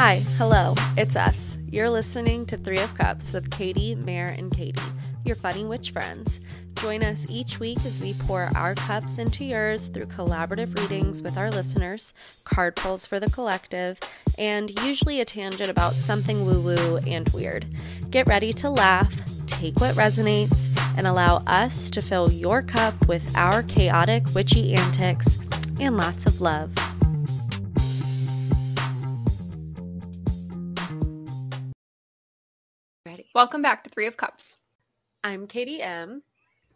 Hi, hello, it's us. You're listening to Three of Cups with Katie, Mare, and Katie, your funny witch friends. Join us each week as we pour our cups into yours through collaborative readings with our listeners, card pulls for the collective, and usually a tangent about something woo woo and weird. Get ready to laugh, take what resonates, and allow us to fill your cup with our chaotic witchy antics and lots of love. Welcome back to Three of Cups. I'm Katie M.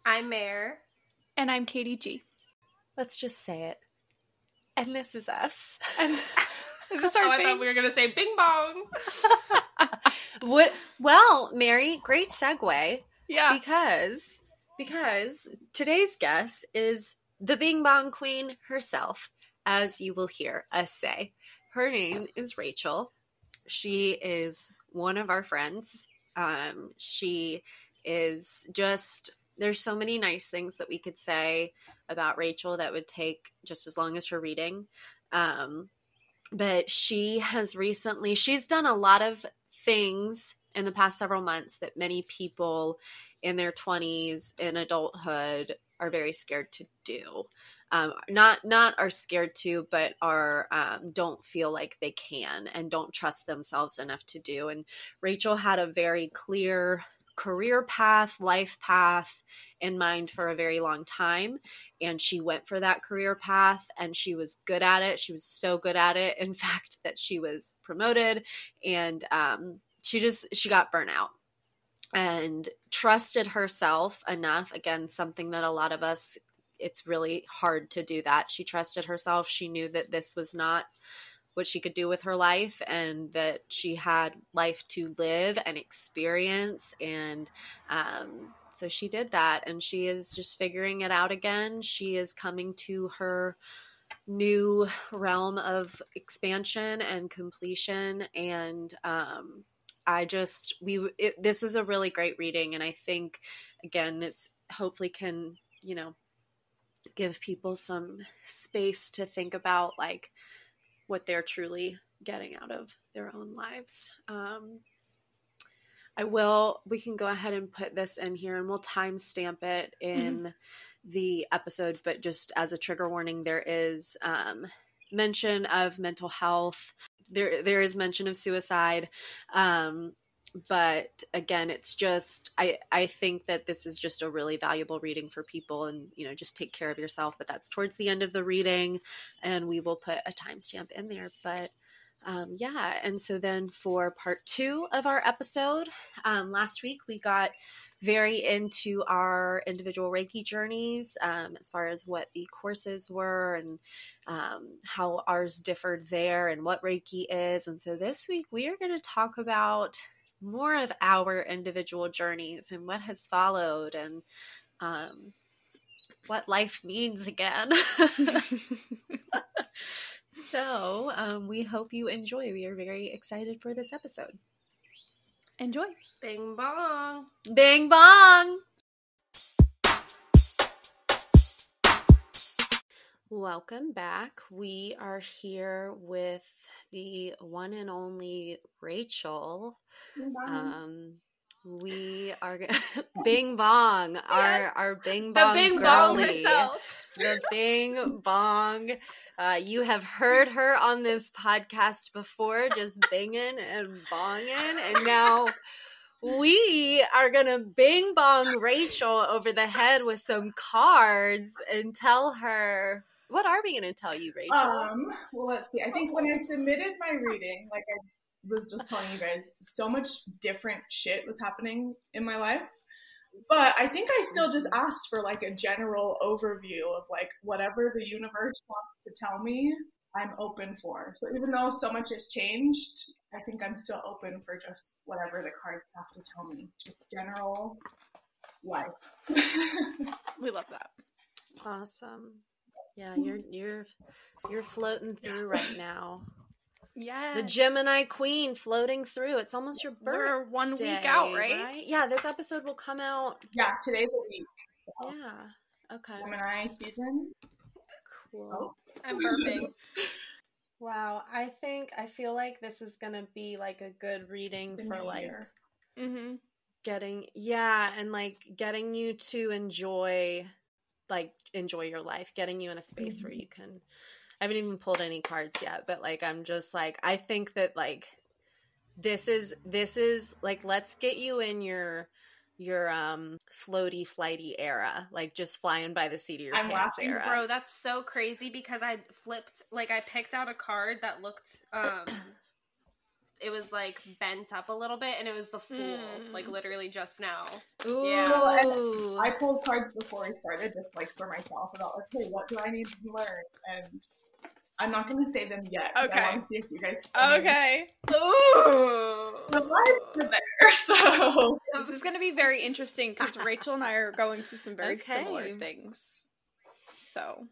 I'm Mare. And I'm Katie G. Let's just say it. And this is us. And is this our Oh, our I thought we were gonna say bing bong. What? Well, Mary, great segue yeah. because because today's guest is the Bing Bong Queen herself, as you will hear us say. Her name is Rachel. She is one of our friends. Um, she is just there's so many nice things that we could say about Rachel that would take just as long as her reading. Um, but she has recently she's done a lot of things in the past several months that many people in their 20s in adulthood are very scared to do um, not not are scared to but are um, don't feel like they can and don't trust themselves enough to do. And rachel had a very clear career path life path in mind for a very long time. And she went for that career path and she was good at it. She was so good at it in fact that she was promoted and um, she just she got burnt out and trusted herself enough again something that a lot of us it's really hard to do that. She trusted herself. She knew that this was not what she could do with her life and that she had life to live and experience. And um, so she did that and she is just figuring it out again. She is coming to her new realm of expansion and completion. And um, i just we it, this was a really great reading. And i think again this hopefully can you know give people some space to think about like what they're truly getting out of their own lives um, I will. We can go ahead and put this in here, and we'll timestamp it in the episode. But just as a trigger warning, there is um, mention of mental health. There, there is mention of suicide. Um, but again, it's just I. I think that this is just a really valuable reading for people, and you know, just take care of yourself. But that's towards the end of the reading, and we will put a timestamp in there. But um, yeah, and so then for part two of our episode, um, last week we got very into our individual Reiki journeys um, as far as what the courses were and um, how ours differed there and what Reiki is. And so this week we are going to talk about more of our individual journeys and what has followed and um, what life means again. so um, we hope you enjoy. We are very excited for this episode. Enjoy. Bing bong. Bing bong! Welcome back. We are here with the one and only Rachel. Um, we are Bing Bong, our our Bing The Bong bing bong herself. the Bing Bong. Uh, you have heard her on this podcast before, just binging and bonging, and now we are gonna bing bong Rachel over the head with some cards and tell her what are we gonna tell you, Rachel? Um, well, let's see. I think when I submitted my reading, like I was just telling you guys, so much different shit was happening in my life. But I think I still just asked for like a general overview of like whatever the universe wants to tell me, I'm open for. So even though so much has changed, I think I'm still open for just whatever the cards have to tell me. Just general life. We love that. awesome. Yeah, you're you're you're floating through right now. Yeah. The Gemini Queen floating through. It's almost your birthday. We're one week out, right? Yeah, this episode will come out. yeah, today's a week. So, Yeah. Okay. Gemini season. Cool. Oh. I'm burping. Wow, I think I feel like this is gonna be like a good reading The for like year. Mm-hmm. getting yeah, and like getting you to enjoy like enjoy your life, getting you in a space where Mhm. you can I haven't even pulled any cards yet, but like I'm just like I think that like this is this is like let's get you in your your um floaty flighty era, like just flying by the seat of your I'm pants laughing, era. Bro, that's so crazy because I flipped like I picked out a card that looked um it was like bent up a little bit and it was the fool, Mm. like literally just now. Ooh. Yeah. I pulled cards before we started, just like for myself about like, okay, what do I need to learn? And I'm not going to say them yet. Okay. I want to see if you guys. can- Okay. Ooh. The vibes are there, so This is going to be very interesting because Rachel and I are going through some very similar things. So,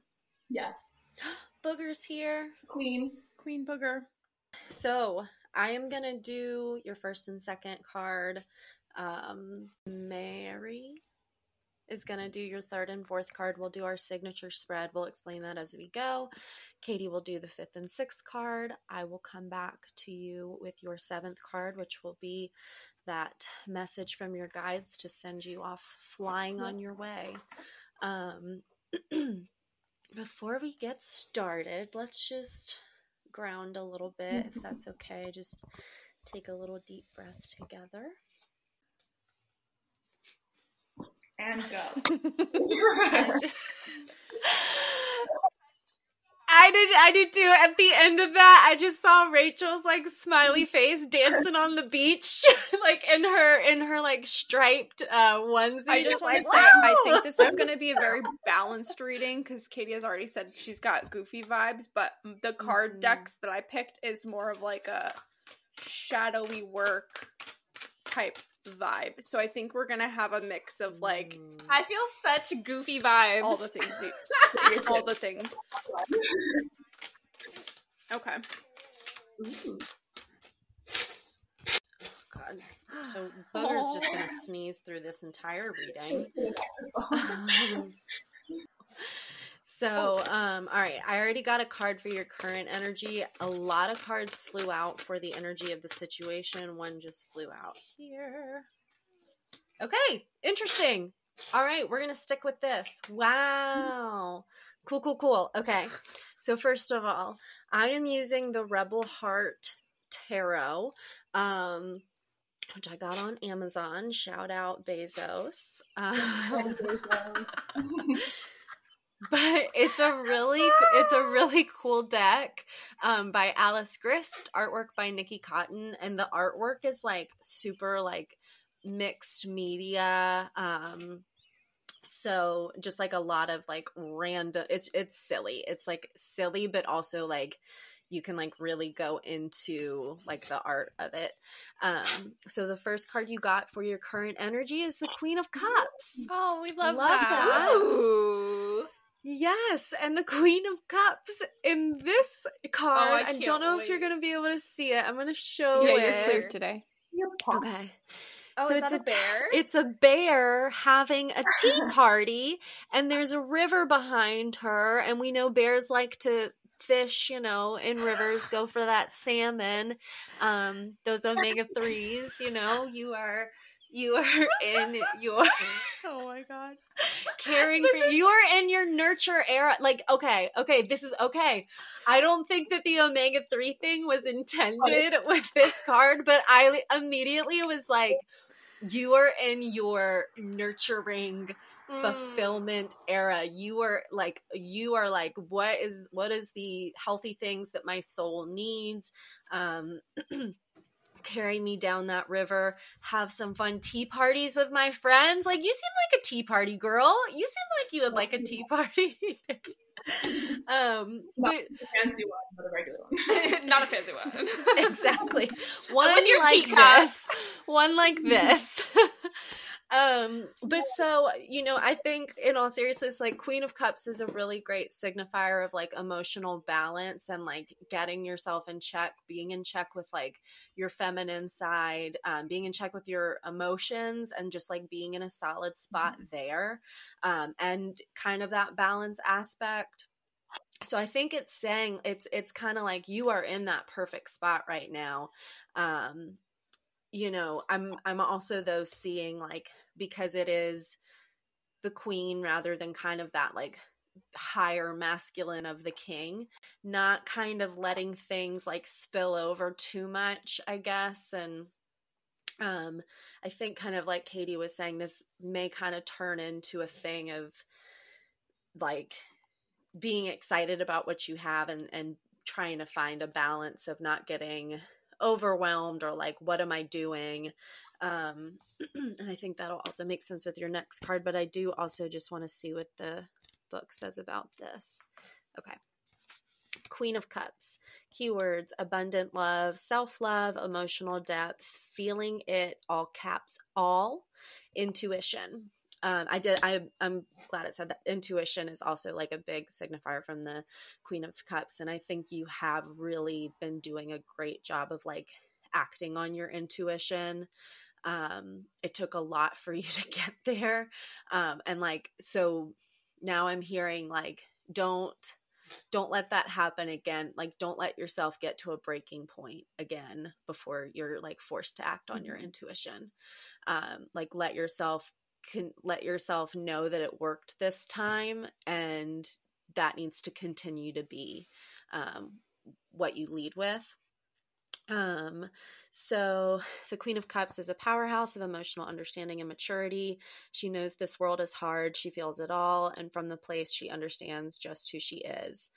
yes, Booger's here. Queen. Queen Booger. So I am gonna do your first and second card. Um, Mary is gonna do your third and fourth card. We'll do our signature spread. We'll explain that as we go. Katie will do the fifth and sixth card. I will come back to you with your seventh card, which will be that message from your guides to send you off flying on your way. Um, before we get started, let's just ground a little bit, if that's mm-hmm. okay. Just take a little deep breath together. And go. I did I did too. At the end of that, I just saw Rachel's like smiley face dancing on the beach, like in her in her like striped uh onesie. I just want like, to say, I think this is going to be a very balanced reading because Katie has already said she's got goofy vibes, but the card Mhm. decks that I picked is more of like a shadowy work type vibe. So I think we're to have a mix of like Mm. I feel such goofy vibes. all the things, you, all the things. Okay. Ooh. God. So Booger's just gonna sneeze through this entire reading. so, um, all right, I already got a card for your current energy. A lot of cards flew out for the energy of the situation. One just flew out here. Okay, interesting. All right, we're gonna stick with this. Wow. Cool, cool, cool. Okay. So first of all, I am using the Rebel Heart Tarot. Um which I got on Amazon. Shout out Bezos. Um, but it's a really it's a really cool deck um, by Alice Grist, artwork by Nikki Cotton, and the artwork is like super like mixed media. Um, so just like a lot of like random. It's it's silly. It's like silly, but also like you can like really go into like the art of it. Um, so the first card you got for your current energy is the Queen of Cups. Oh, we love, Love that. that. Ooh. Yes, and the Queen of Cups in this card. Oh, I I, don't know if you're going to be able to see it. I'm going to show Yeah, it. you're cleared today. Okay. Oh, so is it's that a t- bear? it's a bear having a tea party, and there's a river behind her, and we know bears like to fish, you know, in rivers, go for that salmon, um, those omega threes. You know, you are you are in your Oh my god. caring for you are in your nurture era. Like okay okay this is okay. I don't think that the omega-3 thing was intended with this card but i immediately was like you are in your nurturing Mm. fulfillment era. You are like you are like what is what is the healthy things that my soul needs? Um carry me down that river have some fun tea parties with my friends. Like you seem like a tea party girl. You seem like you would like a tea party. Um Not but fancy one, but a regular one. Not a fancy one. exactly. One With your like teacup. this. One like this um but so you know i think in all seriousness like queen of cups is a really great signifier of like emotional balance and like getting yourself in check being in check with like your feminine side um, being in check with your emotions and just like being in a solid spot there um, and kind of that balance aspect so I think it's saying it's it's kind of like you are in that perfect spot right now. Um, you know, I'm I'm also though seeing like because it is the queen rather than kind of that like higher masculine of the king, not kind of letting things like spill over too much, I guess, and um I think kind of like Katie was saying this may kind of turn into a thing of like being excited about what you have and and trying to find a balance of not getting overwhelmed or like what am i doing? Um and i think that'll also make sense with your next card but i do also just want to see what the book says about this. Okay. Queen of cups. Keywords abundant love self-love emotional depth feeling it all caps all intuition um, I did. I, I'm glad it said that intuition is also like a big signifier from the Queen of Cups, and I think you have really been doing a great job of like acting on your intuition. Um, it took a lot for you to get there, um, and like so now I'm hearing like don't don't let that happen again like don't let yourself get to a breaking point again before you're like forced to act on your mm-hmm. intuition um like let yourself can let yourself know that it worked this time and that needs to continue to be um, what you lead with um, so the Queen of Cups is a powerhouse of emotional understanding and maturity. She knows this world is hard. She feels it all. And from the place she understands just who she is.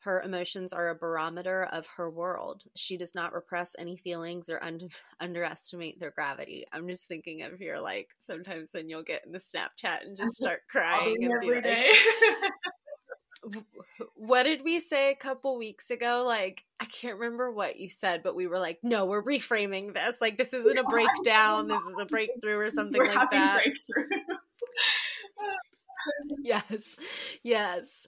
Her emotions are a barometer of her world. She does not repress any feelings or un- underestimate their gravity. I'm just thinking of here, like sometimes when you'll get in the Snapchat and just start crying and be like, what did we say a couple weeks ago? Like, I can't remember what you said, but we were like, no, we're reframing this. Like, this isn't a breakdown. This is a breakthrough or something we're like that. yes. Yes.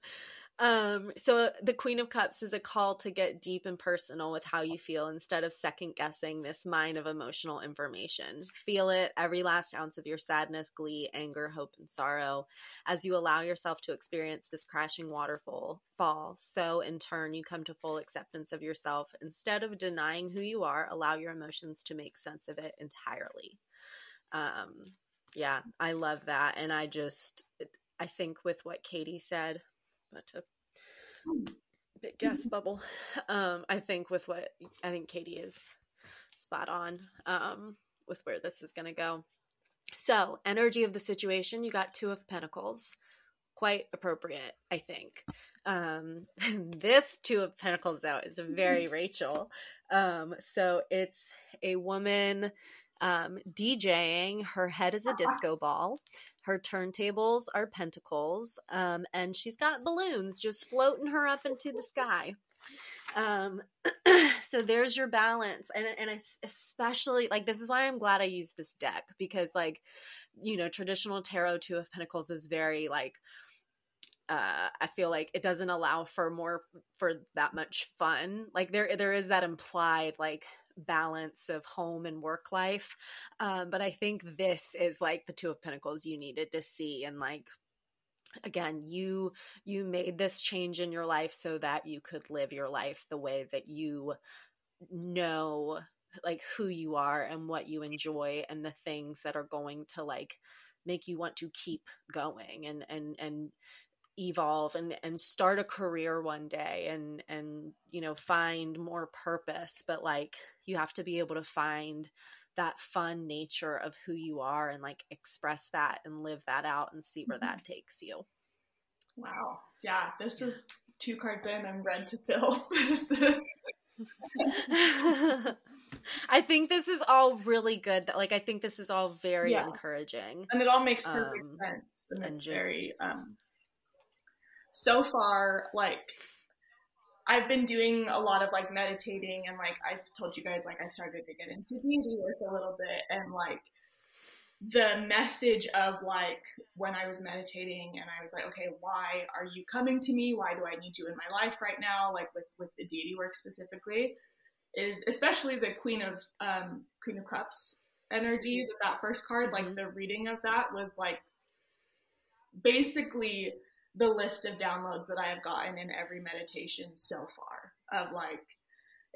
Um, so the Queen of Cups is a call to get deep and personal with how you feel instead of second guessing this mine of emotional information. Feel it, every last ounce of your sadness, glee, anger, hope, and sorrow. As you allow yourself to experience this crashing waterfall fall, so in turn you come to full acceptance of yourself. Instead of denying who you are, allow your emotions to make sense of it entirely. Um, yeah, I love that. And I just I think with what Katie said, to big gas bubble. Um, I think with what I think Katie is spot on um, with where this is going to go. So, energy of the situation, you got two of pentacles. Quite appropriate, I think. Um, this two of pentacles, though, is very Rachel. Um, so, it's a woman um, DJing. Her head is a disco ball. Her turntables are pentacles, um, and she's got balloons just floating her up into the sky. Um, so there's your balance, and and I especially like this is why I'm glad I used this deck because like you know traditional tarot two of pentacles is very like uh, I feel like it doesn't allow for more for that much fun. Like there there is that implied like balance of home and work life. Um, but I think this is like the two of pentacles you needed to see and like again you you made this change in your life so that you could live your life the way that you know like who you are and what you enjoy and the things that are going to like make you want to keep going and and and evolve and and start a career one day and and you know find more purpose but like you have to be able to find that fun nature of who you are and like express that and live that out and see where that mm-hmm. takes you wow yeah this is two cards in i'm ready to fill this is I think this is all really good. Like I think this is all very yeah. encouraging, and it all makes perfect um, sense. And, and it's just, very um, so far, like I've been doing a lot of like meditating and like I've told you guys like I started to get into deity work a little bit and like the message of like when I was meditating and I was like, okay, why are you coming to me? Why do I need you in my life right now? Like with with the deity work specifically, is especially the Queen of um, Queen of Cups energy. That that first card, like mm-hmm. the reading of that was like basically the list of downloads that I have gotten in every meditation so far of like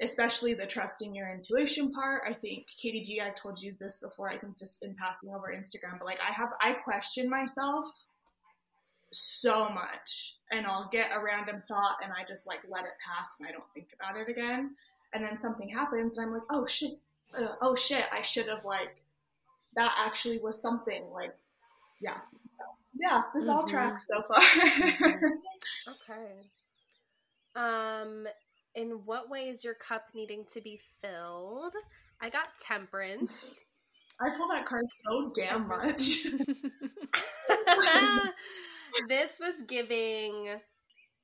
especially the trusting your intuition part. I think Katie G, I've told you this before, I think just in passing over Instagram, but like I have I question myself so much and I'll get a random thought and I just like let it pass and I don't think about it again. And then something happens and I'm like, oh shit, uh, oh shit, I should have like, that actually was something like, yeah. So, yeah, this mm-hmm. all tracks so far. okay. Um, in what way is your cup needing to be filled? I got temperance. I pull that card so damn much. this was giving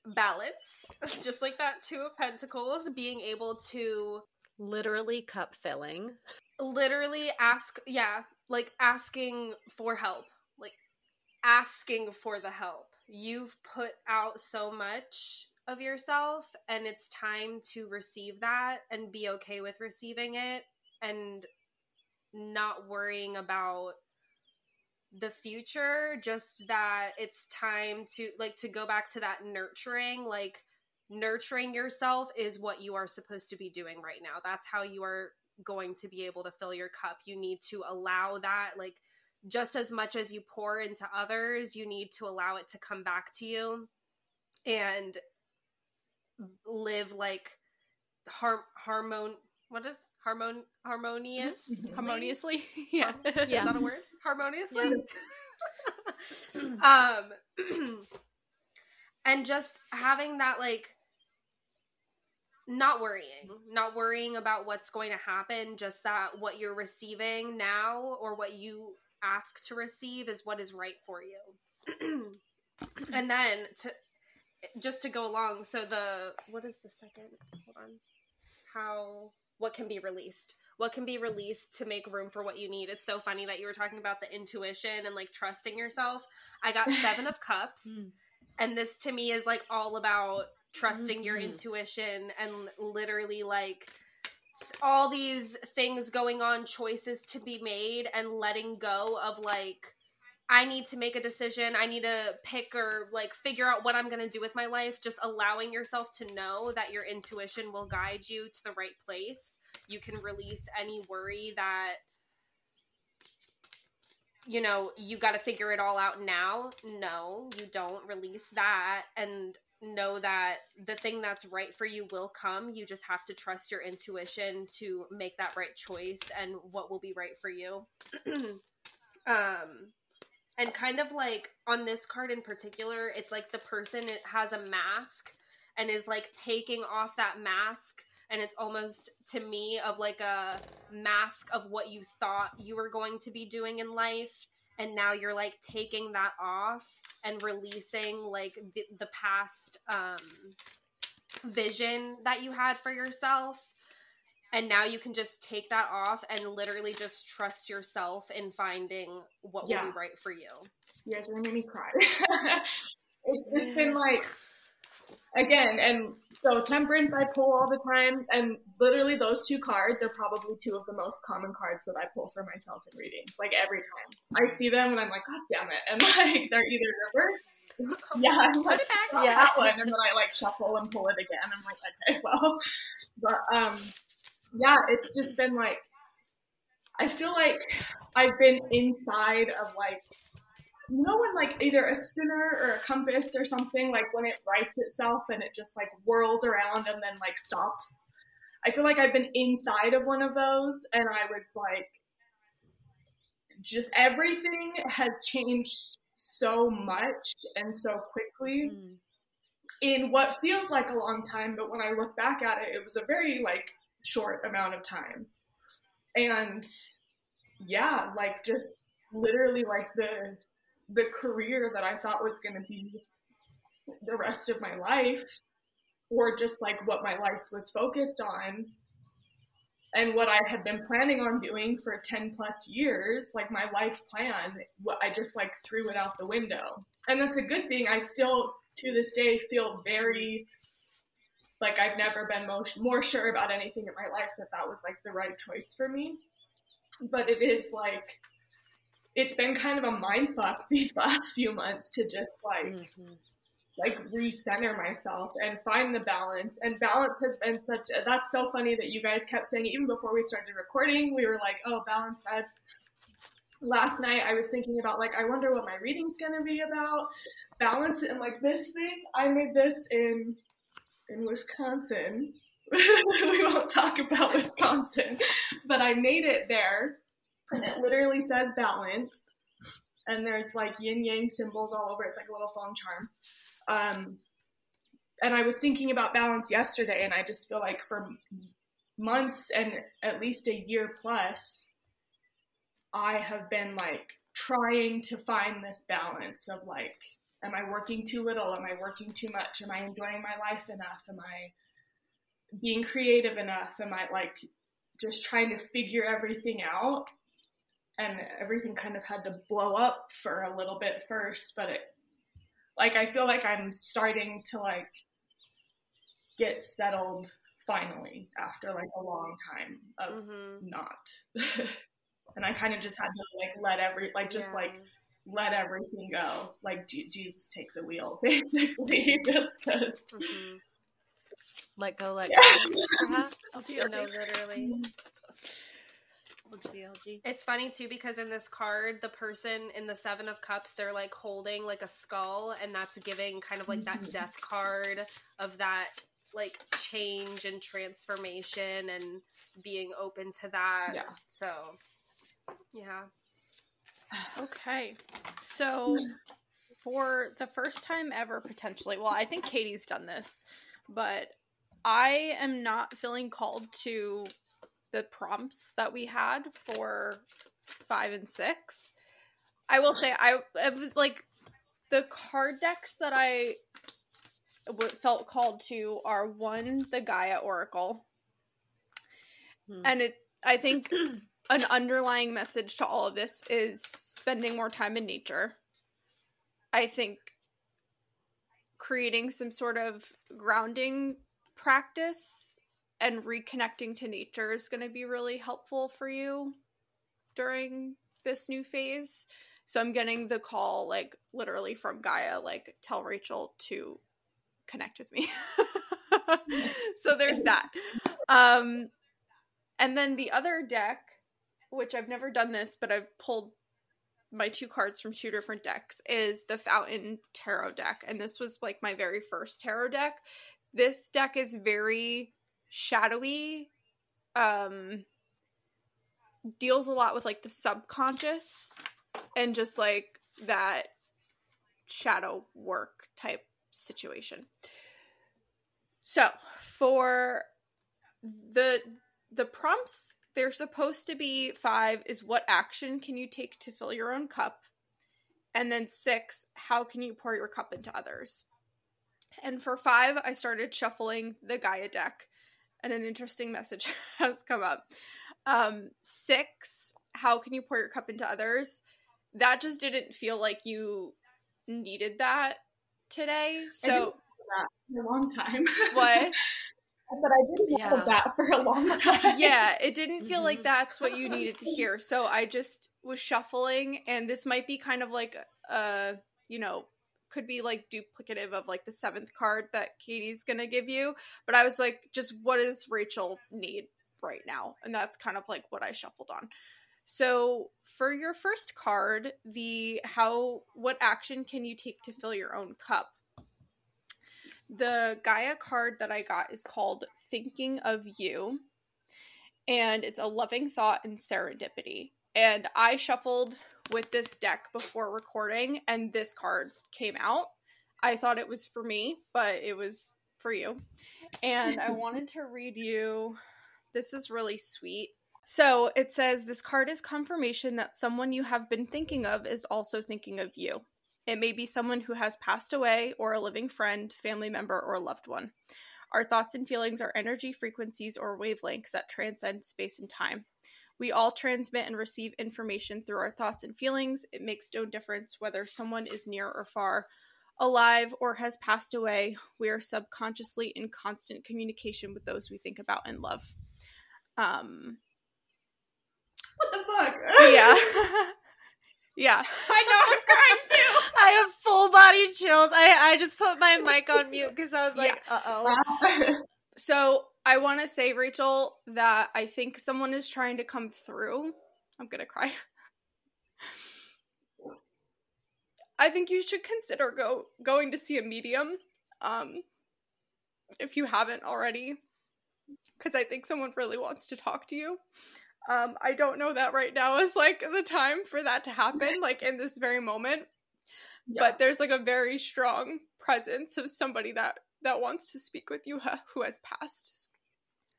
balance, just like that Two of Pentacles, being able to literally cup filling, literally ask, yeah, like asking for help, asking for the help. You've put out so much of yourself, and it's time to receive that and be okay with receiving it and not worrying about the future. Just that it's time to like to go back to that nurturing like nurturing yourself is what you are supposed to be doing right now. That's how you are going to be able to fill your cup. You need to allow that like just as much as you pour into others you need to allow it to come back to you and live like har- harmon what is harmon harmonious? Harmoniously? Yeah. yeah is that a word? Harmoniously. um, and just having that like not worrying, not worrying about what's going to happen, just that what you're receiving now or what you ask to receive is what is right for you. and then to just to go along, so the what is the second? Hold on. How what can be released? what can be released to make room for what you need. It's so funny that you were talking about the intuition and like trusting yourself. I got 7 of cups mm. and this to me is like all about trusting mm-hmm. your intuition and literally like all these things going on, choices to be made and letting go of like I need to make a decision. I need to pick or like figure out what I'm going to do with my life. Just allowing yourself to know that your intuition will guide you to the right place. You can release any worry that you know, you got to figure it all out now. No, you don't release that and know that the thing that's right for you will come. You just have to trust your intuition to make that right choice and what will be right for you. um and kind of like on this card in particular it's like the person it has a mask and is like taking off that mask and it's almost to me of like a mask of what you thought you were going to be doing in life and now you're like taking that off and releasing like the, the past um vision that you had for yourself and now you can just take that off and literally just trust yourself in finding what yeah. will be right for you. You guys are gonna make me cry. it's just been like again, and so temperance I pull all the time, and literally those two cards are probably two of the most common cards that I pull for myself in readings. Like every time I see them, and I'm like, God damn it! And like they're either reversed. yeah, I'm like, yeah. that one, and then I like shuffle and pull it again. I'm like, okay, well, but um, yeah, it's just been like, I feel like I've been inside of like, you know, when like either a spinner or a compass or something, like when it rights itself and it just like whirls around and then like stops. I feel like I've been inside of one of those and I was like, just everything has changed so much and so quickly. Mm. In what feels like a long time, but when I look back at it, it was a very like short amount of time. And yeah, like just literally like the the career that I thought was going to be the rest of my life or just like what my life was focused on and what I had been planning on doing for 10 plus years, like my life plan, I just like threw it out the window. And that's a good thing. I still to this day feel very like I've never been more, more sure about anything in my life that that was like the right choice for me. But it is like, it's been kind of a mind fuck these last few months to just like, mm-hmm. like recenter myself and find the balance. And balance has been such a, that's so funny that you guys kept saying even before we started recording, we were like, oh, balance vibes. Last night I was thinking about like I wonder what my reading's gonna be about. Balance and like this thing, I made this in in Wisconsin. we won't talk about Wisconsin, but I made it there and it literally says balance and there's like yin yang symbols all over. It's like a little phone charm. Um, and I was thinking about balance yesterday, and I just feel like for months and at least a year plus, I have been like trying to find this balance of like, am I working too little? Am I working too much? Am I enjoying my life enough? Am I being creative enough? Am I like just trying to figure everything out? And everything kind of had to blow up for a little bit first, but it like I feel like I'm starting to like get settled finally after like a long time of mm-hmm. not. and I kind of just had to like let every like just yeah. like let everything go. Like Jesus take the wheel basically just because mm-hmm. let go let yeah. go perhaps. no, literally. GLG. It's funny too because in this card, the person in the Seven of Cups, they're like holding like a skull, and that's giving kind of like that death card of that like change and transformation and being open to that. Yeah. So, yeah. Okay. So, for the first time ever, potentially, well, I think Katie's done this, but I am not feeling called to the prompts that we had for five and six. I will say I it was like the card decks that I w- felt called to are one the Gaia Oracle, hmm. and it I think an underlying message to all of this is spending more time in nature. I think creating some sort of grounding practice and reconnecting to nature is going to be really helpful for you during this new phase. So I'm getting the call like literally from Gaia like tell Rachel to connect with me. so there's that. Um and then the other deck which I've never done this but I've pulled my two cards from two different decks is the Fountain Tarot deck and this was like my very first tarot deck. This deck is very shadowy um deals a lot with like the subconscious and just like that shadow work type situation. So, for the the prompts they're supposed to be 5 is what action can you take to fill your own cup? And then 6, how can you pour your cup into others? And for 5, I started shuffling the Gaia deck and an interesting message has come up. Um, six, how can you pour your cup into others? That just didn't feel like you needed that today. So for a long time. What? I said I didn't yeah. have that for a long time. Yeah, it didn't feel like mm-hmm. that's what you needed to hear. So I just was shuffling, and this might be kind of like a, you know, could be like duplicative of like the seventh card that Katie's gonna give you. But I was like, just what does Rachel need right now? And that's kind of like what I shuffled on. So for your first card, the how what action can you take to fill your own cup? The Gaia card that I got is called Thinking of You. And it's a loving thought and serendipity. And I shuffled with this deck before recording, and this card came out. I thought it was for me, but it was for you. And I wanted to read you. This is really sweet. So it says this card is confirmation that someone you have been thinking of is also thinking of you. It may be someone who has passed away, or a living friend, family member, or loved one. Our thoughts and feelings are energy frequencies or wavelengths that transcend space and time. We all transmit and receive information through our thoughts and feelings. It makes no difference whether someone is near or far, alive or has passed away. We are subconsciously in constant communication with those we think about and love. Um What the fuck? yeah. Yeah. I know I'm crying too. I have full body chills. I, I just put my mic on mute because I was like, uh oh. So I want to say, Rachel, that I think someone is trying to come through. I'm gonna cry. I think you should consider go going to see a medium, um, if you haven't already, because I think someone really wants to talk to you. Um, I don't know that right now is like the time for that to happen, like in this very moment. Yeah. But there's like a very strong presence of somebody that that wants to speak with you who has passed.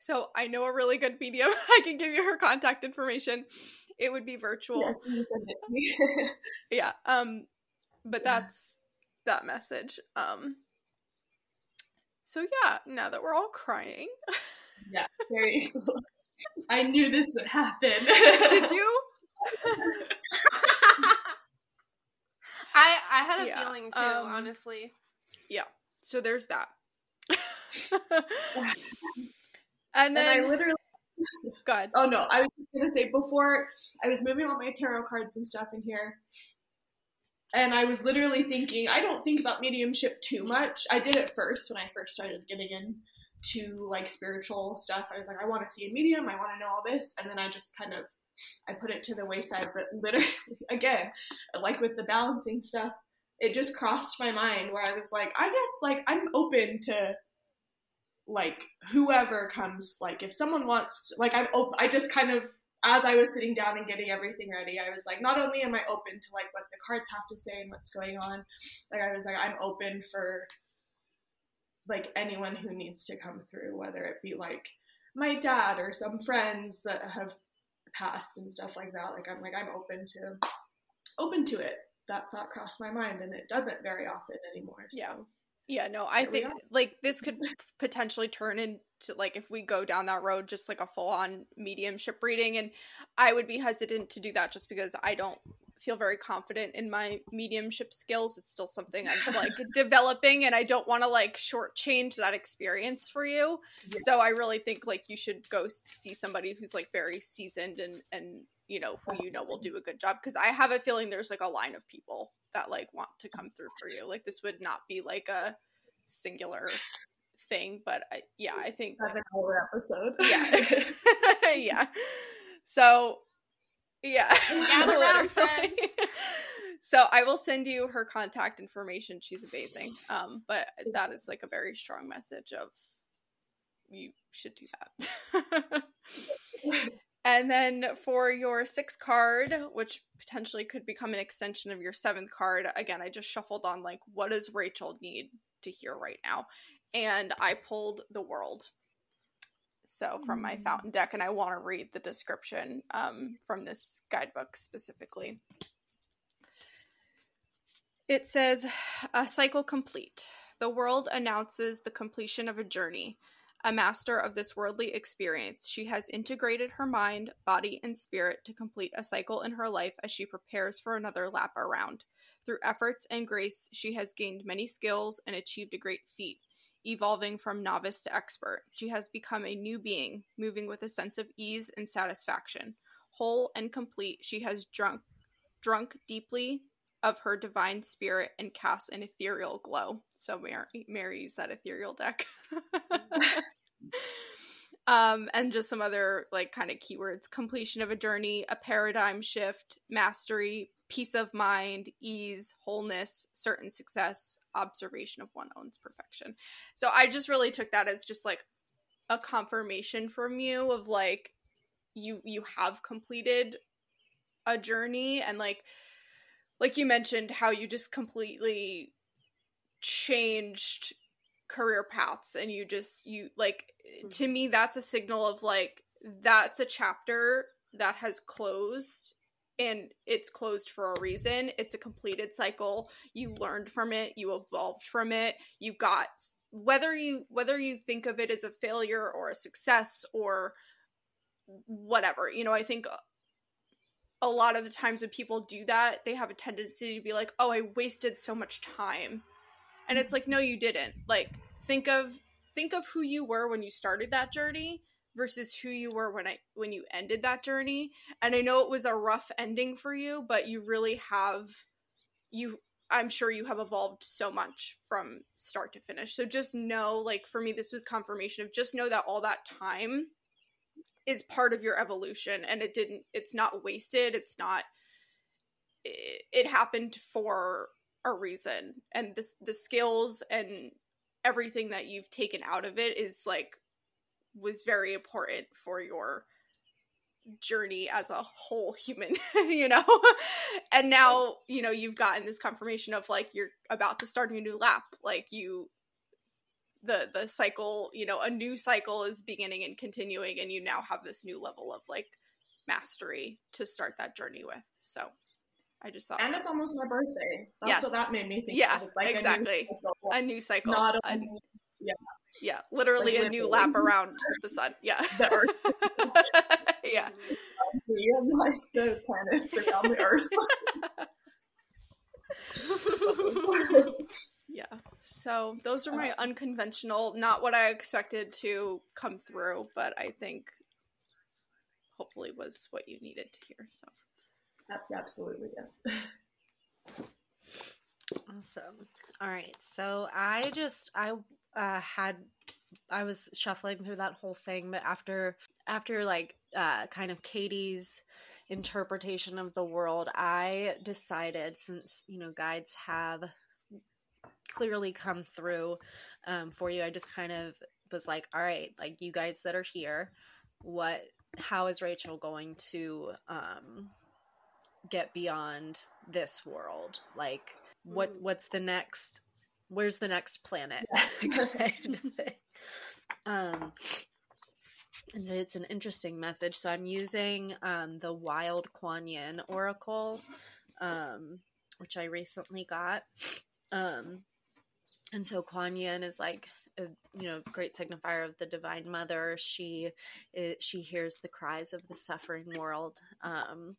So I know a really good medium. I can give you her contact information. It would be virtual. yes, you send it to me. Yeah. Um but Yeah. that's that message. Um so yeah, now that we're all crying. yeah, very cool. I knew this would happen. Did you? I I had a Yeah, feeling too, um, honestly. Yeah. So there's that. and And then I literally God. Oh no, I was gonna say before I was moving all my tarot cards and stuff in here, and I was literally thinking I don't think about mediumship too much. I did it first when I first started getting into like spiritual stuff. I was like, I want to see a medium, I want to know all this, and then I just kind of I put it to the wayside. But literally, again, like with the balancing stuff, it just crossed my mind where I was like, I guess like I'm open to like whoever comes like if someone wants to, like i'm op- i just kind of as i was sitting down and getting everything ready i was like not only am i open to like what the cards have to say and what's going on like i was like i'm open for like anyone who needs to come through whether it be like my dad or some friends that have passed and stuff like that like i'm like i'm open to open to it that thought crossed my mind and it doesn't very often anymore so. Yeah. Yeah, no, I There we think like this could potentially turn into like if we go down that road just like a full on mediumship reading and I would be hesitant to do that just because I don't feel very confident in my mediumship skills. It's still something I'm like developing and I don't want to like shortchange that experience for you. Yeah. So I really think like you should go see somebody who's like very seasoned and and you know who you know will do a good job because I have a feeling there's like a line of people that like want to come through for you. Like this would not be like a singular thing, but I, yeah, I think seven hour episode yeah, yeah. So yeah, Gather round, friends. So I will send you her contact information. She's amazing. Um, but that is like a very strong message of you should do that. And then for your sixth card, which potentially could become an extension of your seventh card, again, I just shuffled on like what does Rachel need to hear right now, and I pulled the world. So from my Mm. fountain deck, and I want to read the description um, from this guidebook specifically. It says, a cycle complete. The world announces the completion of a journey. A master of this worldly experience, she has integrated her mind, body, and spirit to complete a cycle in her life as she prepares for another lap around. Through efforts and grace, she has gained many skills and achieved a great feat, evolving from novice to expert. She has become a new being, moving with a sense of ease and satisfaction. Whole and complete, she has drunk drunk deeply of her divine spirit and casts an ethereal glow. So Mary, used that ethereal deck. um, and just some other like kind of keywords: completion of a journey, a paradigm shift, mastery, peace of mind, ease, wholeness, certain success, observation of one own's perfection. So I just really took that as just like a confirmation from you of like you you have completed a journey and like like you mentioned how you just completely changed career paths and you just you like to mm-hmm. me that's a signal of like that's a chapter that has closed and it's closed for a reason. It's a completed cycle. You learned from it. You evolved from it. You got whether you whether you think of it as a failure or a success or whatever you know i think a lot of the times when people do that they have a tendency to be like oh i wasted so much time and it's like no you didn't like think of think of who you were when you started that journey versus who you were when I when you ended that journey. And I know it was a rough ending for you, but you really have you I'm sure you have evolved so much from start to finish. So just know like for me this was confirmation of just know that all that time is part of your evolution and it didn't it's not wasted, it's not it, it happened for a reason and this the skills and everything that you've taken out of it is like was very important for your journey as a whole human, you know? and now, you know, you've gotten this confirmation of like you're about to start a new lap. Like you the the cycle, you know, a new cycle is beginning and continuing and you now have this new level of like mastery to start that journey with. So I just thought And it's almost my birthday. That's Yes. what that made me think. Yeah, like exactly. A new cycle. a new cycle. Not a, yeah. yeah, literally Like a new lap around the sun. Yeah. the Earth, yeah. and like the planets around the Earth. Yeah. So those are my unconventional, not what I expected to come through, but I think hopefully was what you needed to hear. So Absolutely, yeah. Awesome. All right. So I just I uh had I was shuffling through that whole thing, but after after like uh kind of Katie's interpretation of the world, I decided since, you know, guides have clearly come through um for you, I just kind of was like, all right, like you guys that are here, what how is Rachel going to um get beyond this world? Like what what's the next where's the next planet? Kind of thing. um and so it's an interesting message. So i'm using um the wild kuan yin oracle um which i recently got um and so kuan yin is like a you know great signifier of the divine mother she she hears the cries of the suffering world um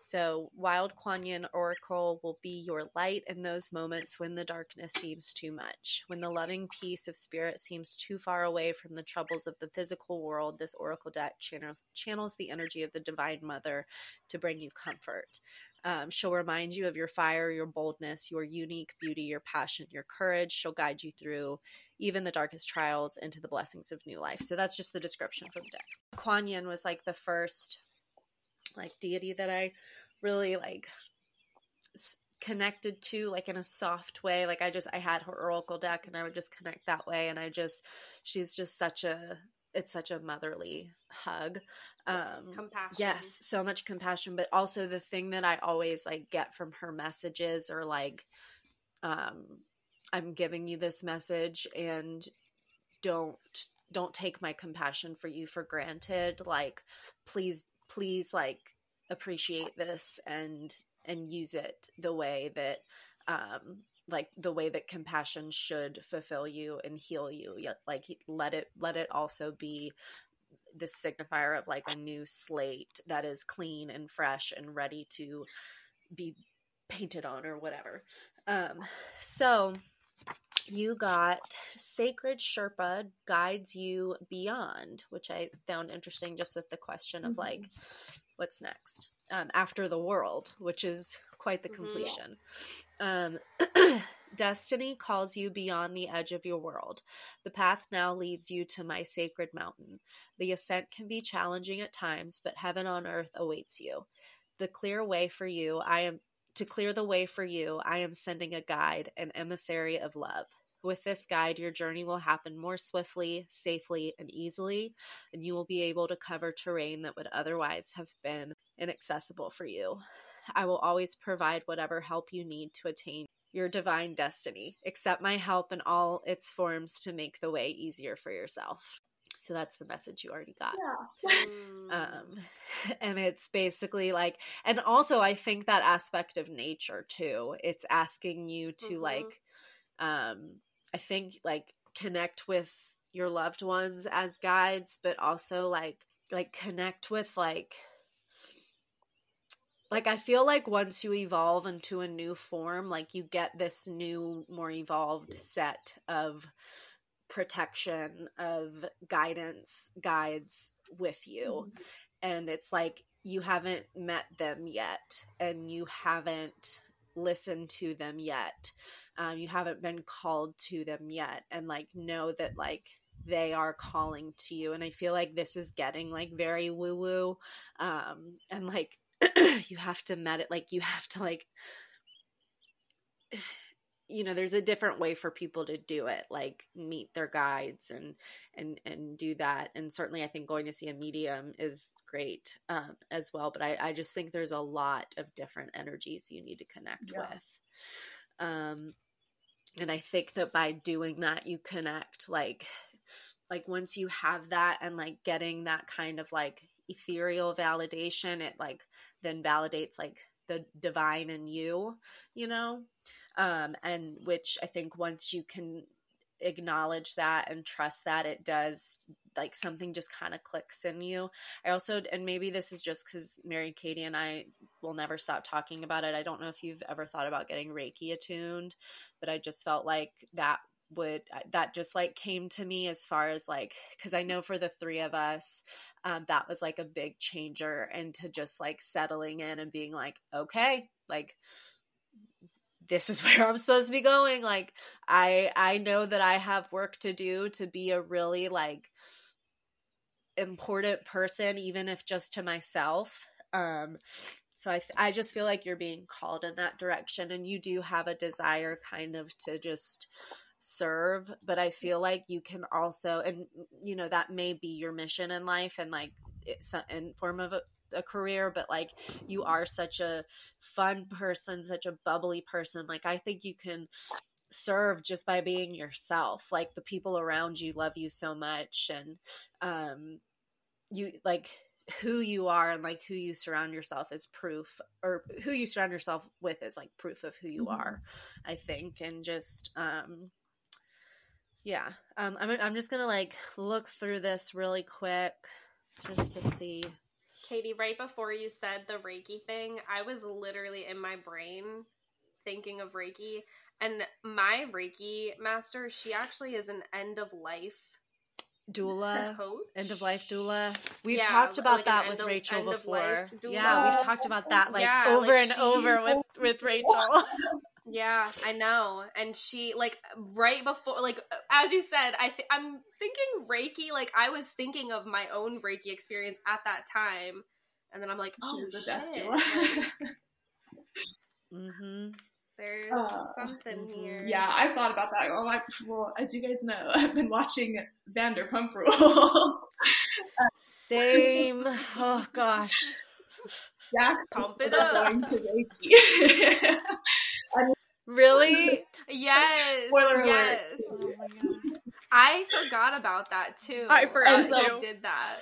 so, Wild Kuan Yin Oracle will be your light in those moments when the darkness seems too much. When the loving peace of spirit seems too far away from the troubles of the physical world, this Oracle deck channels, channels the energy of the Divine Mother to bring you comfort. Um, she'll remind you of your fire, your boldness, your unique beauty, your passion, your courage. She'll guide you through even the darkest trials into the blessings of new life. So, that's just the description for the deck. Kuan Yin was like the first like deity that I really like s- connected to like in a soft way like I just I had her oracle deck and I would just connect that way and I just she's just such a it's such a motherly hug um Compassion. yes so much compassion but also the thing that I always like get from her messages or like um I'm giving you this message and don't don't take my compassion for you for granted like please please like appreciate this and and use it the way that um like the way that compassion should fulfill you and heal you like let it let it also be this signifier of like a new slate that is clean and fresh and ready to be painted on or whatever um so you got Sacred Sherpa guides you beyond, which I found interesting just with the question of Mhm. like, what's next um, after the world, which is quite the Mhm. completion. Um, Destiny calls you beyond the edge of your world. The path now leads you to my sacred mountain. The ascent can be challenging at times, but heaven on earth awaits you. The clear way for you, I am to clear the way for you, I am sending a guide, an emissary of love. With this guide, your journey will happen more swiftly, safely, and easily, and you will be able to cover terrain that would otherwise have been inaccessible for you. I will always provide whatever help you need to attain your divine destiny. Accept my help in all its forms to make the way easier for yourself. So that's the message you already got Yeah. Mm. um and it's basically like and also i think that aspect of nature too it's asking you to Mhm. like um i think like connect with your loved ones as guides but also like like connect with like like i feel like once you evolve into a new form like you get this new more evolved set of protection of guidance guides with you. Mm-hmm. and it's like you haven't met them yet and you haven't listened to them yet. Um, you haven't been called to them yet and like know that like they are calling to you. And i feel like this is getting like very woo woo um and like you have to med it like you have to like you know there's a different way for people to do it like meet their guides and and and do that and certainly i think going to see a medium is great um, as well but I, I just think there's a lot of different energies you need to connect Yeah. with um and i think that by doing that you connect like like once you have that and like getting that kind of like ethereal validation it like then validates like the divine in you you know? Um and which i think once you can acknowledge that and trust that it does like something just kind of clicks in you. I also and maybe this is just because mary katie and i will never stop talking about it. I don't know if you've ever thought about getting reiki attuned but i just felt like that would that just like came to me as far as like because i know for the three of us um, that was like a big changer into just like settling in and being like okay like this is where i'm supposed to be going. Like i i know that i have work to do to be a really like important person even if just to myself. Um so I, I just feel like you're being called in that direction and you do have a desire kind of to just serve but i feel like you can also and you know that may be your mission in life and like it's in form of a, a career but like you are such a fun person such a bubbly person like i think you can serve just by being yourself like the people around you love you so much and um you like who you are and like who you surround yourself is proof or who you surround yourself with is like proof of who you Mhm. are i think and just um yeah um I'm, I'm just gonna like look through this really quick just to see. Katie, right before you said the Reiki thing, I was literally in my brain thinking of Reiki. And my Reiki master, she actually is an end of life doula. coach. end of life doula. We've Yeah, talked about like that with of- rachel before. yeah we've talked about that like Yeah, over like and she- over with with rachel Yeah, I know. And she like right before like as you said, I th- I'm thinking Reiki like I was thinking of my own Reiki experience at that time. And then I'm like, oh She's a shit. mm-hmm there's Uh, something mhm. here. yeah, I've thought about that. Well, I, well, as you guys know, I've been watching Vanderpump Rules. same oh gosh Jax is Pump it up. going to Reiki. Really Yes. Spoiler alert. yes. oh my god I forgot about that too. I forgot that too. you did that.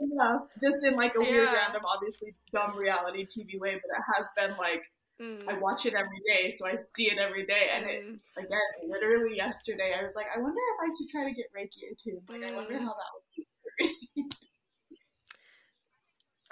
enough, just in like a weird, random, obviously dumb reality TV way, but it has been like Mm. I watch it every day, so I see it every day. And it, Mm. again, literally yesterday, I was like, I wonder if I should try to get Reiki attuned. Like, I wonder Mm. how that would be.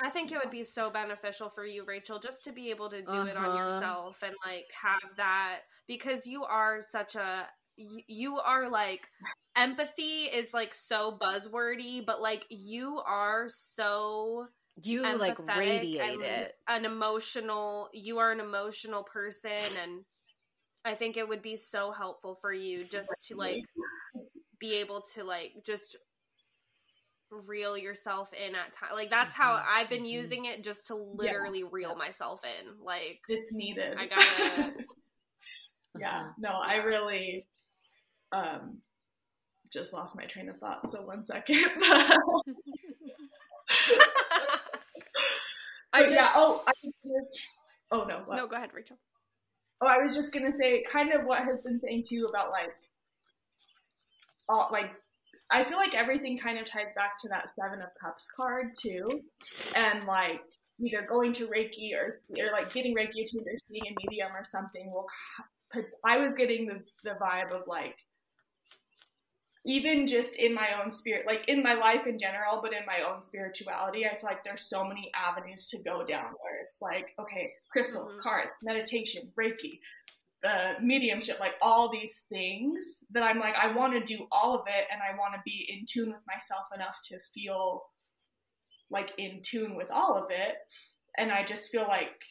I think it would be so beneficial for you, Rachel, just to be able to do it on Uh-huh. yourself and like have that because you are such a you are like empathy is like so buzzwordy, but like you are so you like radiate it an emotional you are an emotional person and I think it would be so helpful for you just to like be able to like just reel yourself in at time like that's how Mhm, i've been mhm. using it just to literally reel myself in like It's needed. I gotta- yeah, Uh-huh. no, I really um just lost my train of thought. So one second. I just yeah. Oh, I was gonna- oh no. What? no. Go ahead, Rachel. Oh, I was just gonna say, kind of what has been saying to you about like, all like, I feel like everything kind of ties back to that Seven of Cups card too, and like either going to Reiki or or like getting Reiki attuned or seeing a medium or something will. I was getting the the vibe of like. Even just in my own spirit, like in my life in general, but in my own spirituality, I feel like there's so many avenues to go down where it's like, okay, crystals, Mhm. cards, meditation, Reiki, the mediumship, like all these things that I'm like, I want to do all of it and I want to be in tune with myself enough to feel like in tune with all of it. And I just feel like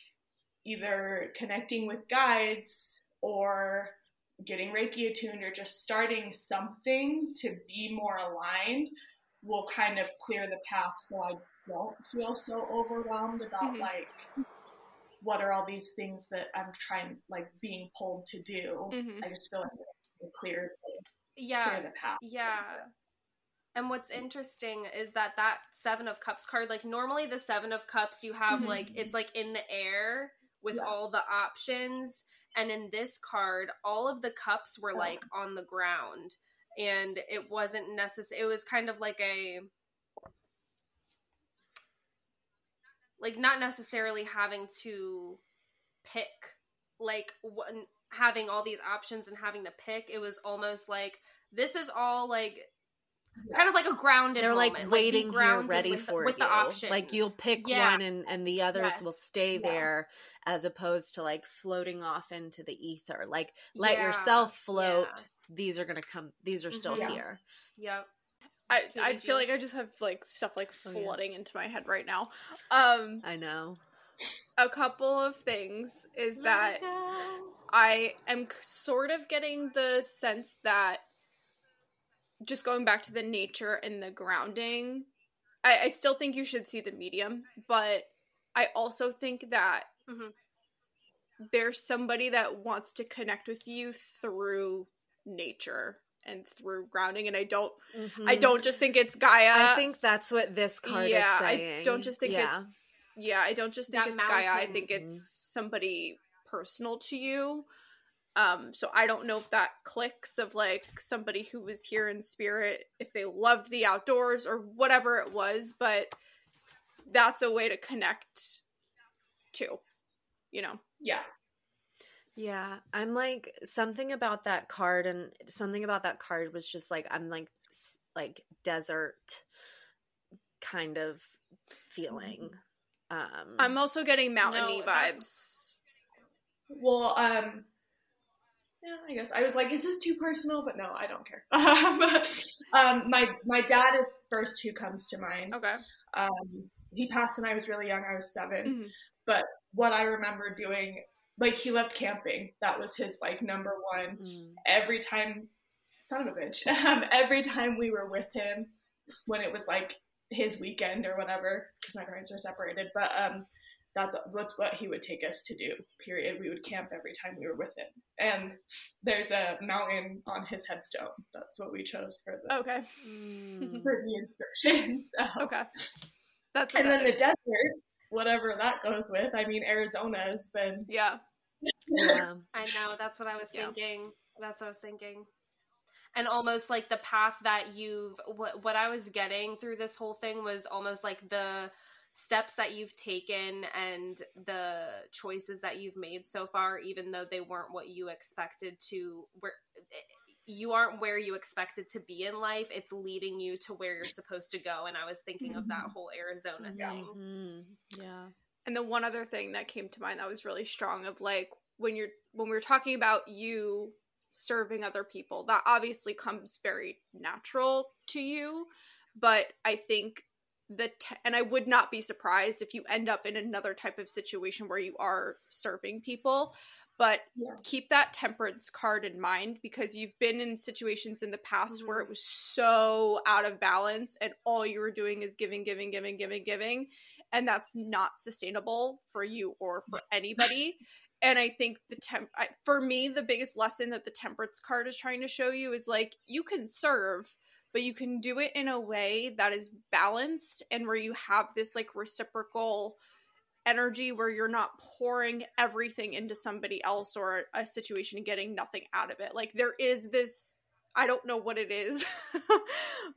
either connecting with guides or getting Reiki attuned or just starting something to be more aligned will kind of clear the path so I don't feel so overwhelmed about Mhm. like what are all these things that I'm trying like being pulled to do. Mhm. I just feel like clear Yeah. clear the path. Yeah. And what's interesting is that that Seven of Cups card, like normally the Seven of Cups, you have Mhm. like, it's like in the air with Yeah. all the options. And in this card, all of the cups were Oh. like on the ground. And it wasn't necessary. It was kind of like a. Like, not necessarily having to pick, like, one, having all these options and having to pick. It was almost like this is all like kind of like a grounded. They're like moment. waiting here, grounded ready with, for with you. the options. Like you'll pick Yeah. one, and and the others Yes. will stay Yeah. there, as opposed to like floating off into the ether. Like let yourself float. These are gonna come. These are still Mhm. Yeah. here. Yep. I, I feel like I just have like stuff like Oh, yeah. flooding into my head right now. Um, I know. a couple of things is that I am sort of getting the sense that just going back to the nature and the grounding, I, I still think you should see the medium, but I also think that Mhm. there's somebody that wants to connect with you through nature and through grounding and I don't I Mhm. don't just think it's Gaia. I think that's what this card yeah, is saying. I don't just think yeah. it's yeah, I don't just think That it's Gaia. I mountain. think it's somebody personal to you. Um, so I don't know if that clicks of like somebody who was here in spirit, if they loved the outdoors or whatever it was, but that's a way to connect to, you know. Yeah. Yeah, I'm like something about that card, and something about that card was just like I'm like like desert kind of feeling. Um, I'm also getting mountainy No, vibes. Well, um, yeah, I guess I was like, is this too personal? But no, I don't care. um, my my dad is first who comes to mind. Okay. Um, he passed when I was really young. I was 7 Mhm. But what I remember doing, like, he loved camping. That was his like number one. mm, Every time, son of a bitch. Um, every time we were with him, when it was like his weekend or whatever, because my parents were separated. But um, that's that's what he would take us to do. Period. We would camp every time we were with him. And there's a mountain on his headstone. That's what we chose for the Okay. mm, for the inscription. So. Okay. That's And then the desert, whatever that goes with. I mean, Arizona has been. Yeah. Yeah. Um, I know. That's what I was Yeah. thinking. That's what I was thinking. And almost like the path that you've what what I was getting through this whole thing was almost like the steps that you've taken and the choices that you've made so far even though they weren't what you expected to where eh, you aren't where you expected to be in life it's leading you to where you're supposed to go and i was thinking of that mm-hmm. whole arizona mm-hmm. Yeah. thing Mhm. yeah. And the one other thing that came to mind that was really strong of like when you're when we're talking about you serving other people, that obviously comes very natural to you, but I think the te- and I would not be surprised if you end up in another type of situation where you are serving people, but Yeah. keep that temperance card in mind because you've been in situations in the past where Mhm. it was so out of balance and all you were doing is giving giving giving giving giving and that's not sustainable for you or for anybody. And i think the temp I, for me the biggest lesson that the temperance card is trying to show you is like you can serve but you can do it in a way that is balanced and where you have this like reciprocal energy where you're not pouring everything into somebody else or a situation and getting nothing out of it. Like there is this i don't know what it is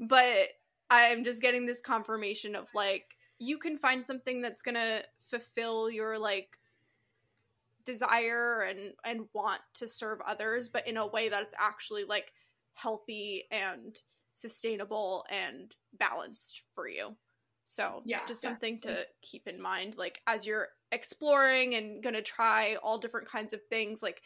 but i'm just getting this confirmation of like you can find something that's gonna fulfill your like desire and and want to serve others but in a way that's actually like healthy and sustainable and balanced for you so Yeah, just yeah. something to keep in mind like as you're exploring and gonna try all different kinds of things like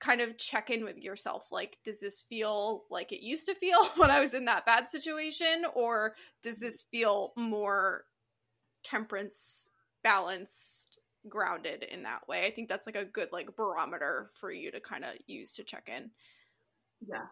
kind of check in with yourself like does this feel like it used to feel when i was in that bad situation or does this feel more temperance balanced grounded in that way. I think that's like a good like barometer for you to kind of use to check in. Yeah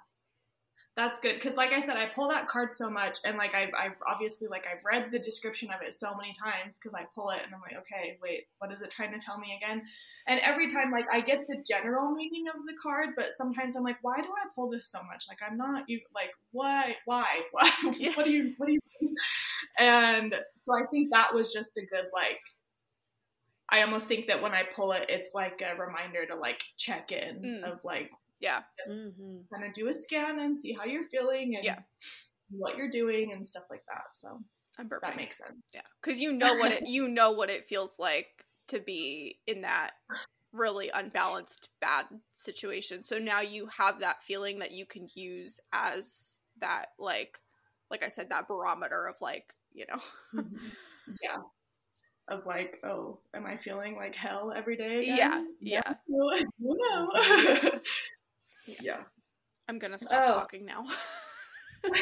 that's good because like i said i pull that card so much and like I've, I've obviously like i've read the description of it so many times because i pull it and i'm like okay wait what is it trying to tell me again and every time like i get the general meaning of the card but sometimes i'm like why do i pull this so much like i'm not you like why why why Yeah. what do you what do you and so i think that was just a good like i almost think that when i pull it it's like a reminder to like check in Mm. of like yeah just Mhm. kind of do a scan and see how you're feeling and Yeah. what you're doing and stuff like that. So i'm burping that makes sense. yeah because you know what it you know what it feels like to be in that really unbalanced bad situation so now you have that feeling that you can use as that like like i said that barometer of like you know yeah. Of like, oh, am I feeling like hell every day? Again? Yeah, yeah. No, no. yeah. i'm gonna stop Oh. talking now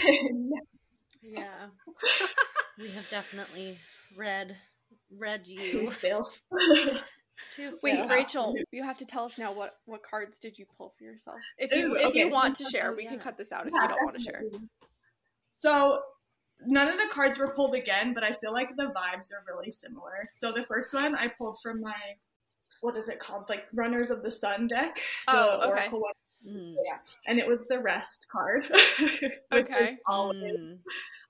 Yeah. we have definitely read read you Fail. to wait fill. rachel you have to tell us now what what cards did you pull for yourself if you Ooh, if you want to share we can cut this out if Yeah, you don't want to share. So none of the cards were pulled again, but I feel like the vibes are really similar. So the first one I pulled from my what is it called? Like Runners of the Sun deck. The Oh, okay. Oracle one. Mm. Yeah. And it was the rest card. which Okay. is always Mm.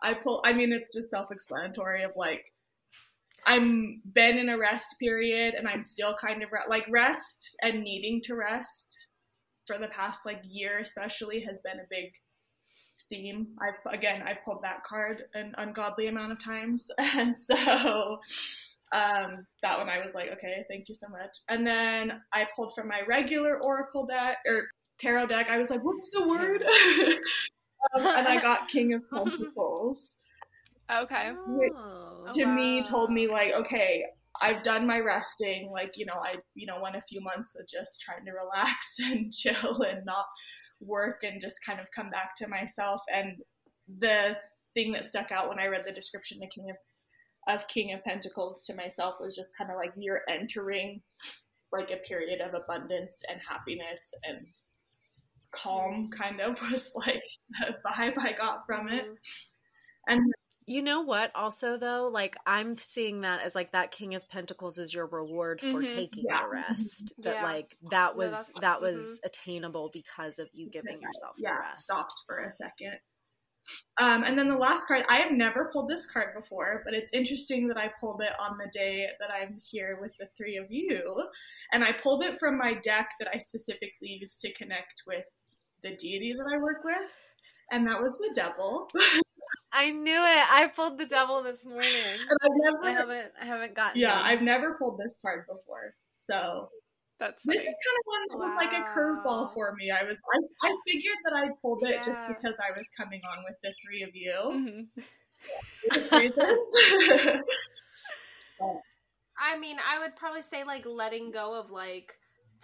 I pull I mean it's just self-explanatory of like I'm been in a rest period and I'm still kind of re- like rest and needing to rest for the past like year especially has been a big theme. I've again I pulled that card an ungodly amount of times and so um that one I was like okay thank you so much. And then I pulled from my regular oracle deck or tarot deck. I was like what's the word? um, and I got King of Pentacles okay Oh. to me wow. told me like okay i've done my resting like you know i you know went a few months with just trying to relax and chill and not work and just kind of come back to myself and the thing that stuck out when i read the description of king of, of king of pentacles to myself was just kind of like you're entering like a period of abundance and happiness and calm kind of was like the vibe i got from it and You know what? Also, though, like I'm seeing that as like that King of Pentacles is your reward for Mhm. taking Yeah. the rest. That Yeah. like that No, was that's- that was attainable because of you giving because I- yourself yeah, the rest. stopped for a second. Um, and then the last card, I have never pulled this card before, but it's interesting that I pulled it on the day that I'm here with the three of you. And I pulled it from my deck that I specifically used to connect with the deity that I work with. And that was the devil. I knew it. I pulled the devil this morning. and I've never, I haven't. I haven't gotten. yeah, him. I've never pulled this card before. So that's this is kind of one that was like a curveball for me. I was, I, I figured that I pulled it just because I was coming on with the three of you. Mhm. reasons. I mean, I would probably say like letting go of like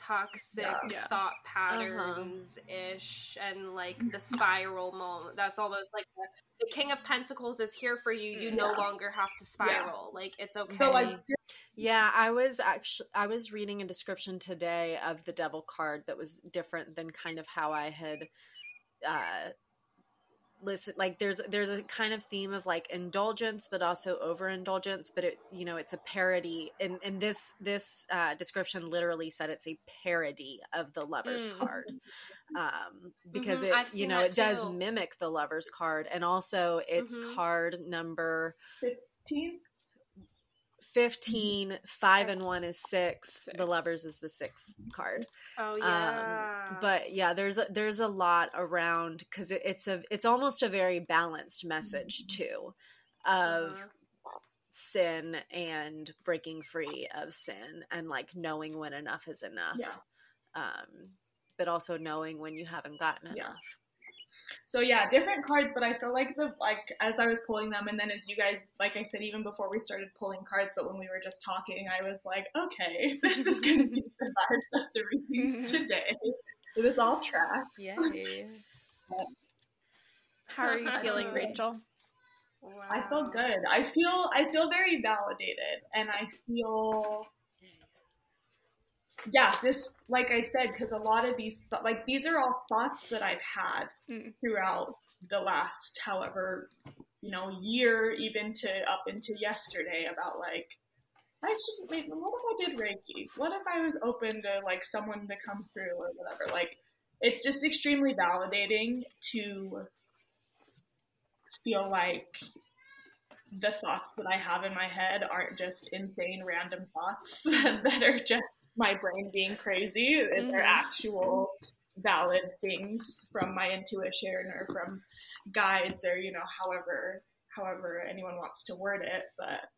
toxic Yeah. Yeah. thought patterns ish and like the spiral moment. That's almost like the, the King of Pentacles is here for you. You no longer have to spiral. Like it's okay. so like Yeah, I was actually I was reading a description today of the devil card that was different than kind of how I had uh listen like there's there's a kind of theme of like indulgence but also overindulgence but it you know it's a parody and and this this uh description literally said it's a parody of the lovers Mm. card um because Mhm, I've it you know it does mimic the lovers card and also it's Mhm. card number 15 15 5 and 1 is 6 Six. the lovers is the sixth card oh um, yeah. but yeah there's a, there's a lot around because it, it's a it's almost a very balanced message too of Uh-huh. sin and breaking free of sin and like knowing when enough is enough Yeah. um but also knowing when you haven't gotten Yeah. enough so yeah different cards but i feel like the like as i was pulling them and then as you guys like i said even before we started pulling cards but when we were just talking i was like okay this is gonna be the vibes of the readings today this all tracks. Yay. How are you feeling, Rachel? I feel good. I feel I feel very validated, and I feel yeah. This like I said, because a lot of these like these are all thoughts that I've had Mm. throughout the last however you know year, even to up into yesterday about like. I shouldn't wait. What if I did Reiki? What if I was open to like someone to come through or whatever? Like, it's just extremely validating to feel like the thoughts that I have in my head aren't just insane random thoughts that are just my brain being crazy. They're Mhm. actual valid things from my intuition or from guides or you know however however anyone wants to word it but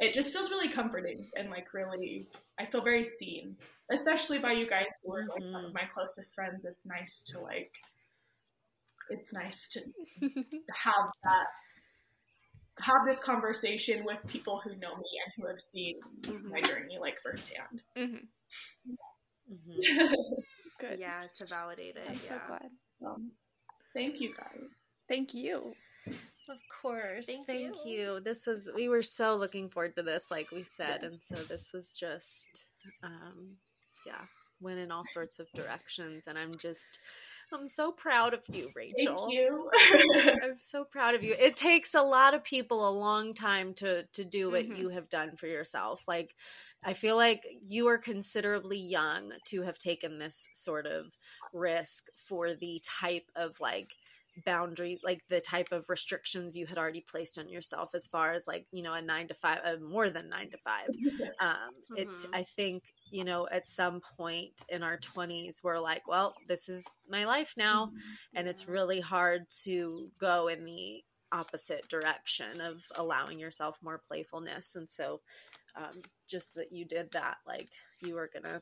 it just feels really comforting and like really I feel very seen especially by you guys who are like some of my closest friends it's nice to like it's nice to have that have this conversation with people who know me and who have seen my journey like firsthand. Mhm. Mhm. Good. Yeah, to validate it. I'm yeah. so glad. um, thank you guys. Thank you. Of course. Thank Thank, you. you. This is we were so looking forward to this, like we said, and so this was just um yeah, went in all sorts of directions and I'm just I'm so proud of you, Rachel. Thank you. I'm so proud of you. It takes a lot of people a long time to to do what Mhm. you have done for yourself. Like I feel like you are considerably young to have taken this sort of risk for the type of like boundary like the type of restrictions you had already placed on yourself as far as like you know a 9 to 5 uh, more than 9 to 5 um it Mhm. i think you know at some point in our 20s we're like well this is my life now and it's really hard to go in the opposite direction of allowing yourself more playfulness and so um, just that you did that like you were gonna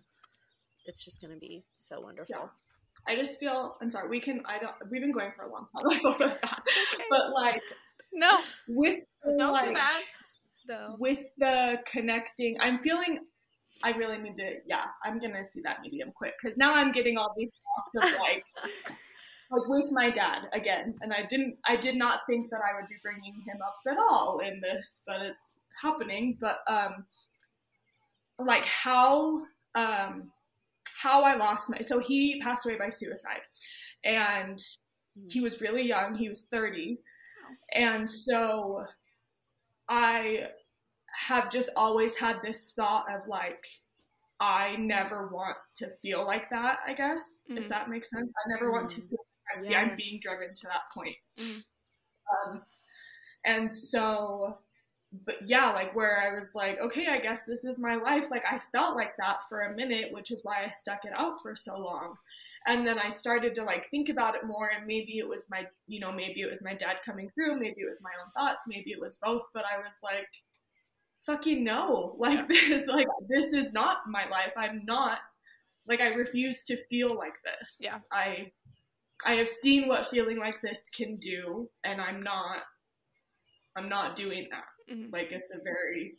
it's just gonna be so wonderful Yeah. I just feel I'm sorry, we can I don't we've been going for a long time. I feel. But like No. with the, Don't like, no with the connecting i'm feeling i really need to yeah i'm gonna see that medium quick because now i'm getting all these thoughts of like like with my dad again and i didn't i did not think that i would be bringing him up at all in this but it's happening but um like how um how i lost my so he passed away by suicide and he was really young he was 30 and so i have just always had this thought of like I never want to feel like that, I guess, Mhm. if that makes sense. I never want to Mm. feel like I'm, Yes. being driven to that point. Mhm. Um, and so, but yeah, like where I was like, okay, I guess this is my life. Like I felt like that for a minute, which is why I stuck it out for so long. And then I started to like think about it more, and maybe it was my, you know, maybe it was my dad coming through, maybe it was my own thoughts, maybe it was both. But I was like, fucking no, like this, like this is not my life. I'm not like I refuse to feel like this. Yeah. I I have seen what feeling like this can do, and I'm not I'm not doing that. Mhm. Like it's a very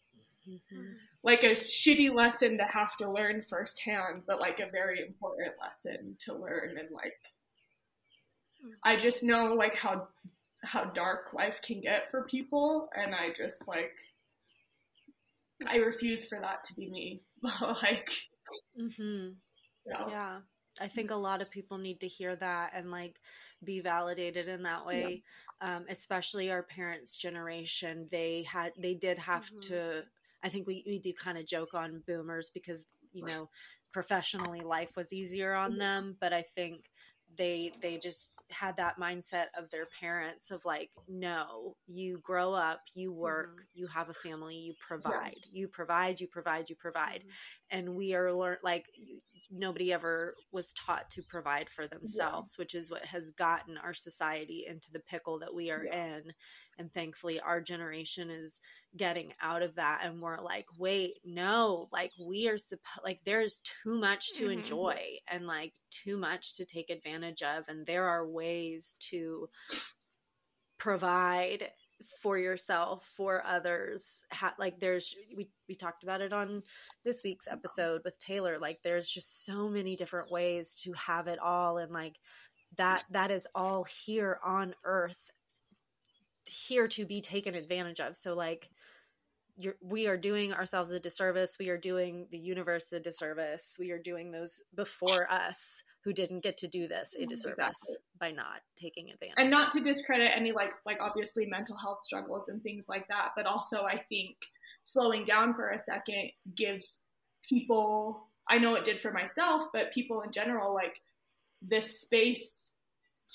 Mhm. like a shitty lesson to have to learn firsthand, but like a very important lesson to learn and like I just know like how how dark life can get for people and I just like I refuse for that to be me. like mm-hmm. you know. Yeah. I think a lot of people need to hear that and like be validated in that way. Um, especially our parents' generation. They had they did have Mhm. to I think we, we do kind of joke on boomers because, you know, professionally life was easier on them. But I think they they just had that mindset of their parents of like, no, you grow up, you work, you have a family, you provide. You provide, you provide, you provide and we are learn like nobody ever was taught to provide for themselves which is what has gotten our society into the pickle that we are in. And thankfully our generation is getting out of that and we're like wait no like we are supposed like there's too much to Mhm. enjoy and like too much to take advantage of. And there are ways to provide for yourself for others ha- like there's we we talked about it on this week's episode with Taylor like there's just so many different ways to have it all and like that that is all here on earth here to be taken advantage of. So like we are doing ourselves a disservice. We are doing the universe a disservice. We are doing those before us who didn't get to do this a mm, disservice Exactly. by not taking advantage. And not to discredit any like like obviously mental health struggles and things like that but also i think slowing down for a second gives people i know it did for myself but people in general like this space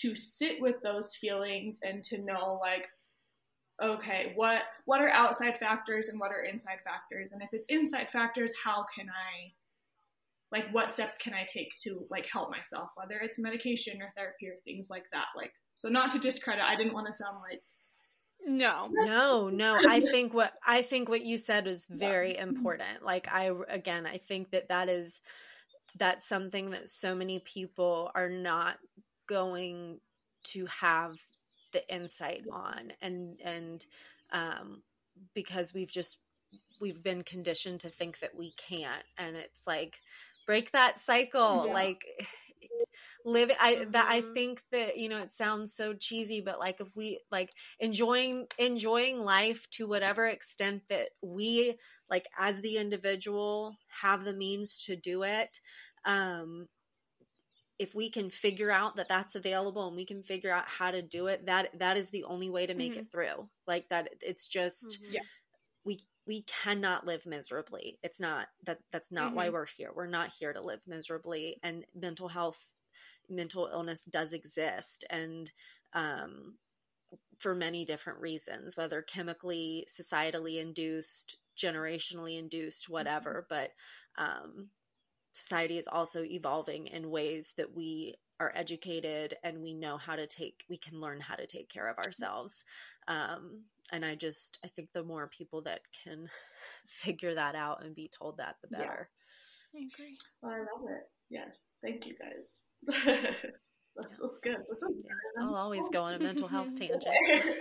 to sit with those feelings and to know like okay what what are outside factors and what are inside factors? And if it's inside factors how can i like what steps can i take to like help myself? Whether it's medication or therapy or things like that like so not to discredit i didn't want to sound like No. no no. I think what i think what you said was very important. Like i again i think that that is that's something that so many people are not going to have the insight on and and um because we've just we've been conditioned to think that we can't. And it's like break that cycle Yeah. like live i that i think that you know it sounds so cheesy but like if we like enjoying enjoying life to whatever extent that we like as the individual have the means to do it um if we can figure out that that's available and we can figure out how to do it that that is the only way to make Mhm. it through like that it's just Mhm. Yeah. we we cannot live miserably it's not that that's not why we're here we're not here to live miserably and mental health mental illness does exist and um for many different reasons whether chemically societally induced generationally induced whatever but um society is also evolving in ways that we are educated and we know how to take we can learn how to take care of ourselves. Um and i just i think the more people that can figure that out and be told that the Yeah. better. I agree. well, i love it. Yes. Thank you guys. This was good. This was Yeah, i'll always go on a mental health tangent.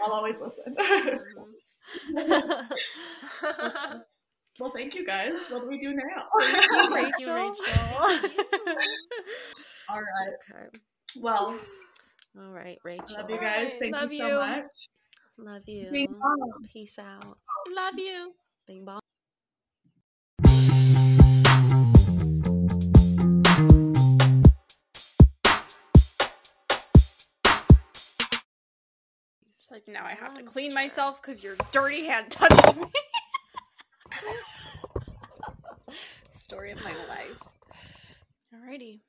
I'll always listen. Mhm. Well thank you guys what do we do now Thank you, Rachel. all right okay. well All right, Rachel. love you guys Alright, thank love you so you. much Love you. Bing bong. Peace out. Love you. Bing bong. Like now I have to clean myself because your dirty hand touched me. Story of my life. Alrighty.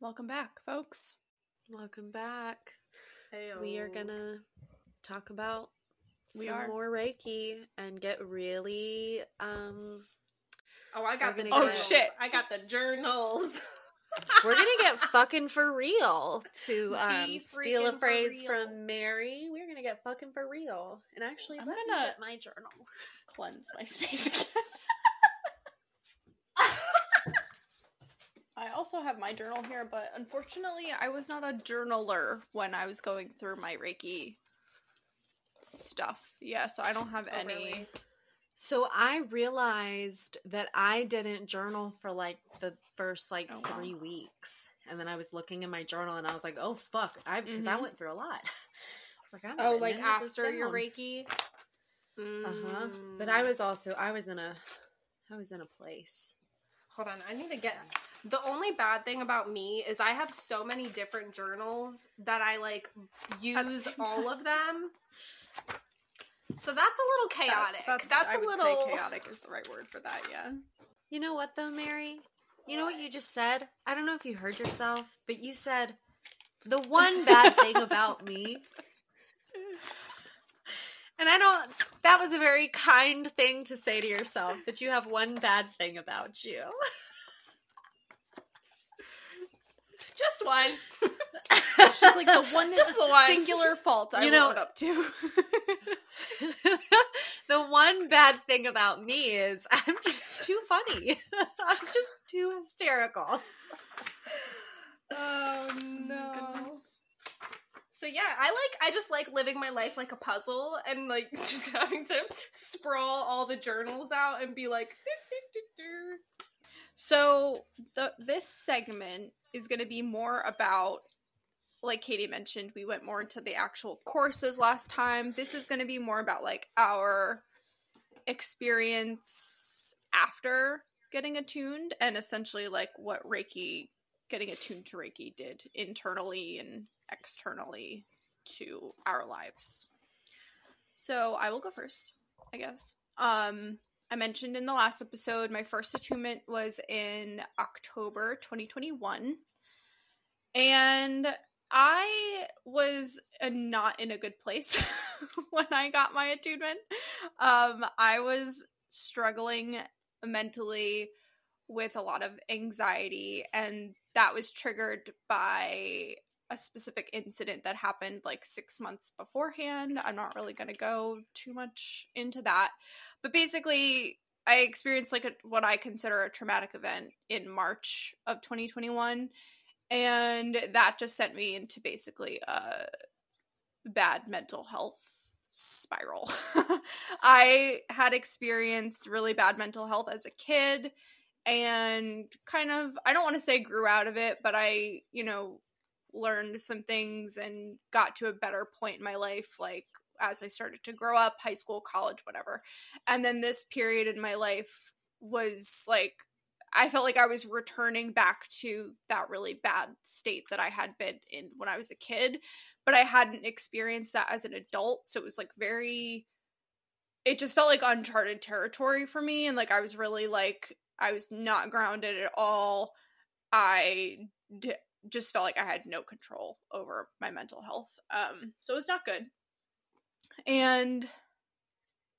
Welcome back, folks. Welcome back. Heyo. We are gonna talk about We some are. more Reiki and get really um Oh, I got the gonna get- Oh, shit. I got the journals. we're gonna get fucking for real to um steal a phrase from Mary. We're gonna get fucking for real. And actually I'm let gonna- get my journal. Cleanse my space again. I also have my journal here, but unfortunately, I was not a journaler when I was going through my Reiki stuff. Yeah, so I don't have Oh, any. really? So I realized that I didn't journal for like the first like Oh, wow. three weeks, and then I was looking in my journal and I was like, "Oh fuck!" I because I Mhm. went through a lot. I was like, "I'm Oh, like after your Reiki." Reiki. Uh huh. Mm. But I was also I was in a I was in a place. Hold on, I need to get. The only bad thing about me is I have so many different journals that I like use same all of them. So that's a little chaotic. That- that's I a would little say chaotic is the right word for that. Yeah. You know what though, Mary? You know what you just said? I don't know if you heard yourself, but you said the one bad thing about me. And I don't that was a very kind thing to say to yourself that you have one bad thing about you. just one. She's like the one, Just the one. singular fault I You you know- know, up to. the one bad thing about me is I'm just too funny. I'm just too hysterical. Oh Goodness. So yeah, I like I just like living my life like a puzzle and like just having to sprawl all the journals out and be like So the this segment is going to be more about like Katie mentioned, we went more into the actual courses last time. This is going to be more about like our experience after getting attuned and essentially like what Reiki getting attuned to Reiki did internally and externally to our lives. So I will go first, I guess. Um I mentioned in the last episode my first attunement was in October 2021. And I was uh, not in a good place when I got my attunement. Um, I was struggling mentally with a lot of anxiety, and that was triggered by a specific incident that happened like six months beforehand. I'm not really going to go too much into that. But basically, I experienced like a, what I consider a traumatic event in March of 2021 and that just sent me into basically a bad mental health spiral. I had experienced really bad mental health as a kid and kind of I don't want to say grew out of it, but I, you know, learned some things and got to a better point in my life like as I started to grow up, high school, college, whatever. And then this period in my life was like I felt like I was returning back to that really bad state that I had been in when I was a kid, but I hadn't experienced that as an adult. So it was like very, it just felt like uncharted territory for me. And like I was really like, I was not grounded at all. I just felt like I had no control over my mental health. Um, so it was not good. And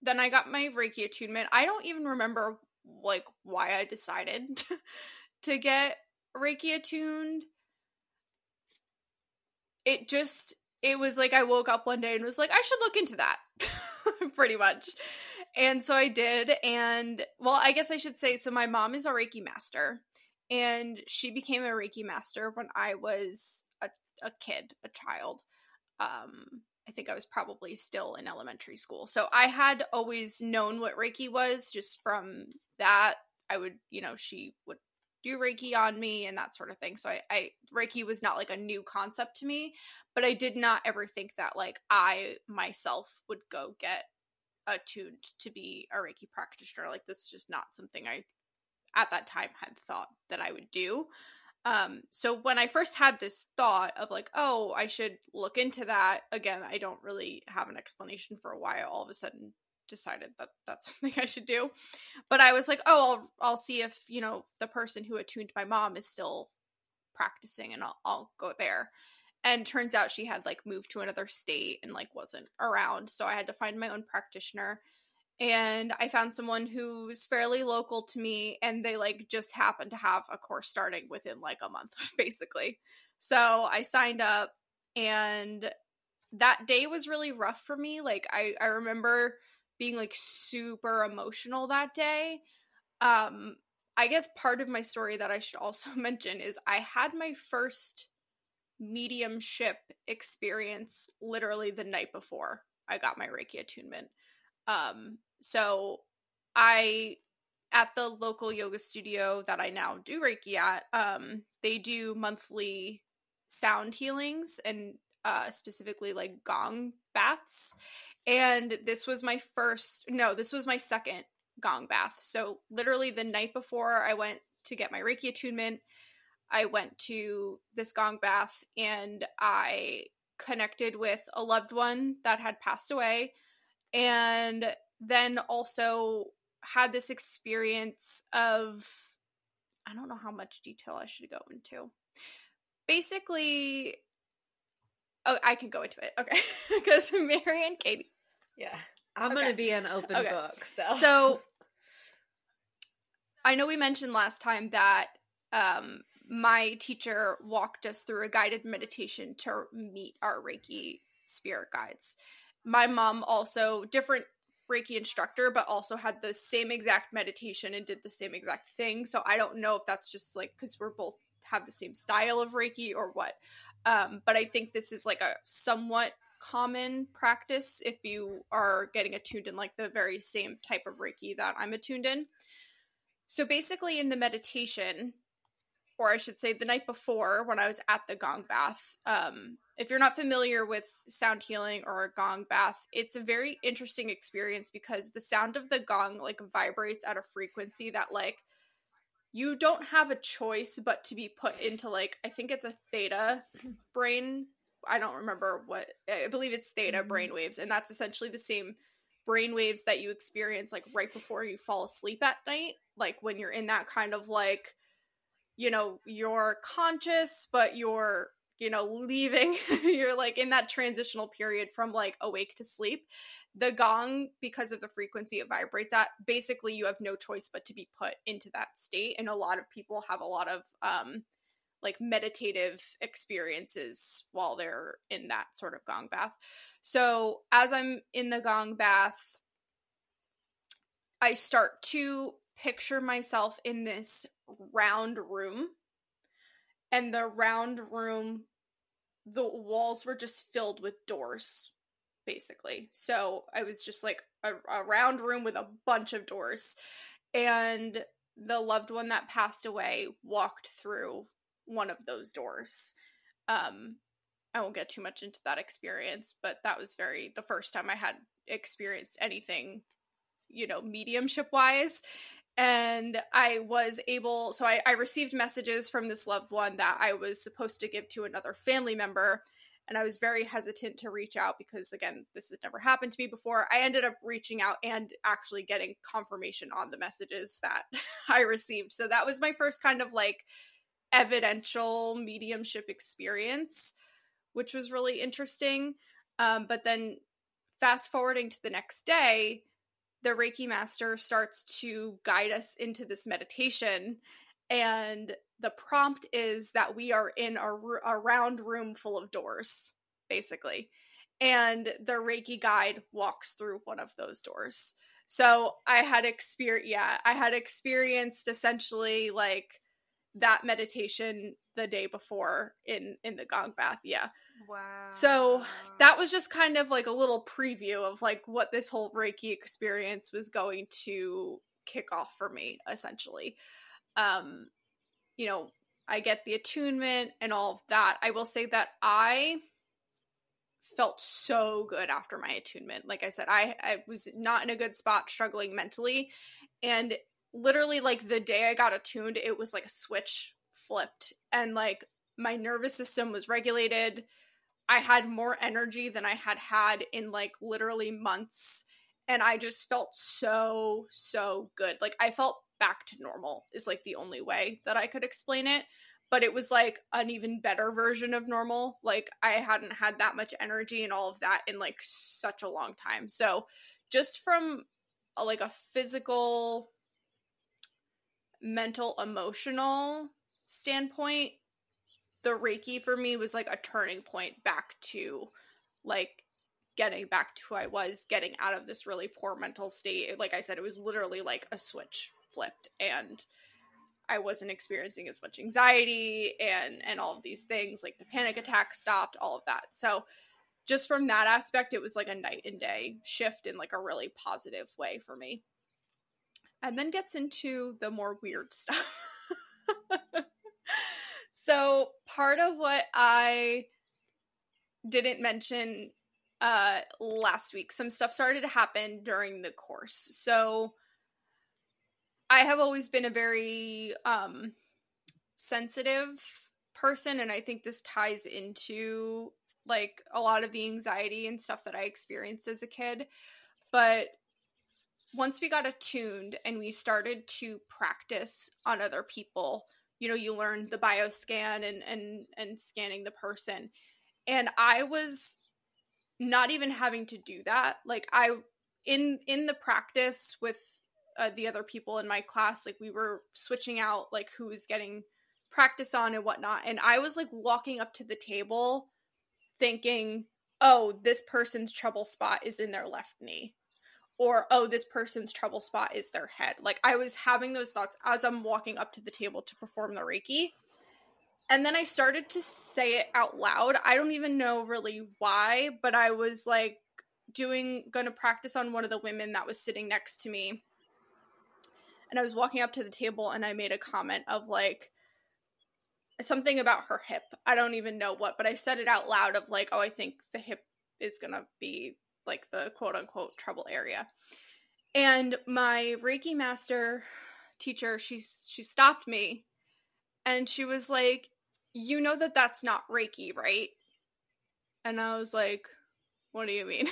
then I got my Reiki attunement. I don't even remember like why I decided to get Reiki attuned. It just it was like I woke up one day and was like I should look into that. pretty much. And so I did and well, I guess I should say so my mom is a Reiki master and she became a Reiki master when I was a, a kid, a child. Um I think I was probably still in elementary school. So I had always known what Reiki was just from that. I would, you know, she would do Reiki on me and that sort of thing. So I, I Reiki was not like a new concept to me, but I did not ever think that like I myself would go get attuned to be a Reiki practitioner. Like this is just not something I at that time had thought that I would do. Um, so when I first had this thought of like, oh, I should look into that again, I don't really have an explanation for why I all of a sudden decided that that's something I should do. But I was like, oh, I'll I'll see if you know the person who attuned my mom is still practicing, and I'll I'll go there. And turns out she had like moved to another state and like wasn't around, so I had to find my own practitioner and I found someone who's fairly local to me and they like just happened to have a course starting within like a month basically. So I signed up and that day was really rough for me. Like I I remember being like super emotional that day. Um I guess part of my story that I should also mention is I had my first mediumship experience literally the night before I got my Reiki attunement. Um, so I at the local yoga studio that I now do Reiki at, um, they do monthly sound healings and uh, specifically like gong baths. And this was my first, no, this was my second gong bath. So literally the night before I went to get my Reiki attunement, I went to this gong bath and I connected with a loved one that had passed away. And then also had this experience of I don't know how much detail I should go into. Basically, oh, I can go into it. Okay, because Mary and Katie. Yeah, I'm Okay. gonna be an open Okay. book. So, So I know we mentioned last time that um, my teacher walked us through a guided meditation to meet our Reiki spirit guides. My mom also different Reiki instructor, but also had the same exact meditation and did the same exact thing. So I don't know if that's just like because we're both have the same style of Reiki or what. Um, but I think this is like a somewhat common practice if you are getting attuned in like the very same type of Reiki that I'm attuned in. So basically, in the meditation, or I should say the night before when I was at the gong bath, um, if you're not familiar with sound healing or a gong bath, it's a very interesting experience because the sound of the gong like vibrates at a frequency that like you don't have a choice but to be put into like I think it's a theta brain. I don't remember what I believe it's theta mm-hmm. brain waves, and that's essentially the same brain waves that you experience like right before you fall asleep at night, like when you're in that kind of like you know you're conscious but you're you know leaving you're like in that transitional period from like awake to sleep the gong because of the frequency it vibrates at basically you have no choice but to be put into that state and a lot of people have a lot of um like meditative experiences while they're in that sort of gong bath. So as i'm in the gong bath i start to picture myself in this round room and the round room the walls were just filled with doors basically. So i was just like a, a round room with a bunch of doors and the loved one that passed away walked through one of those doors. Um i won't get too much into that experience but that was very the first time i had experienced anything you know mediumship wise and I was able, so I, I, received messages from this loved one that I was supposed to give to another family member. And I was very hesitant to reach out because, again, this has never happened to me before. I ended up reaching out and actually getting confirmation on the messages that I received. So that was my first kind of like evidential mediumship experience, which was really interesting. Um, but then fast forwarding to the next day, the Reiki master starts to guide us into this meditation. And the prompt is that we are in a, a round room full of doors, basically. And the Reiki guide walks through one of those doors. So I had experience, yeah, I had experienced essentially like that meditation the day before in in the gong bath yeah. Wow. so that was just kind of like a little preview of like what this whole reiki experience was going to kick off for me essentially. Um you know i get the attunement and all of that. I will say that i felt so good after my attunement. Like i said i i was not in a good spot struggling mentally. And literally like the day I got attuned, it was like a switch flipped and like my nervous system was regulated. I had more energy than I had had in like literally months and I just felt so so good. Like I felt back to normal is like the only way that I could explain it, but it was like an even better version of normal. Like I hadn't had that much energy and all of that in like such a long time. So just from a, like a physical mental emotional standpoint the reiki for me was like a turning point back to like getting back to who i was getting out of this really poor mental state. Like i said it was literally like a switch flipped and i wasn't experiencing as much anxiety and and all of these things like the panic attack stopped all of that. So just from that aspect it was like a night and day shift in like a really positive way for me. And then gets into the more weird stuff. so, part of what I didn't mention uh last week, some stuff started to happen during the course. So, I have always been a very um sensitive person and I think this ties into like a lot of the anxiety and stuff that I experienced as a kid. But once we got attuned and we started to practice on other people, you know, you learn the bioscan and and and scanning the person. And I was not even having to do that. Like I in in the practice with uh, the other people in my class, like we were switching out like who was getting practice on and whatnot. And I was like walking up to the table thinking, oh, this person's trouble spot is in their left knee or oh this person's trouble spot is their head like i was having those thoughts as i'm walking up to the table to perform the reiki and then I started to say it out loud. I don't even know really why, but I was like doing going to practice on one of the women that was sitting next to me. And I was walking up to the table and I made a comment of like something about her hip. I don't even know what, but I said it out loud of like, "Oh, I think the hip is going to be like the quote unquote trouble area." And my Reiki master teacher, she she stopped me and she was like, you know that that's not Reiki, right? And I was like, what do you mean?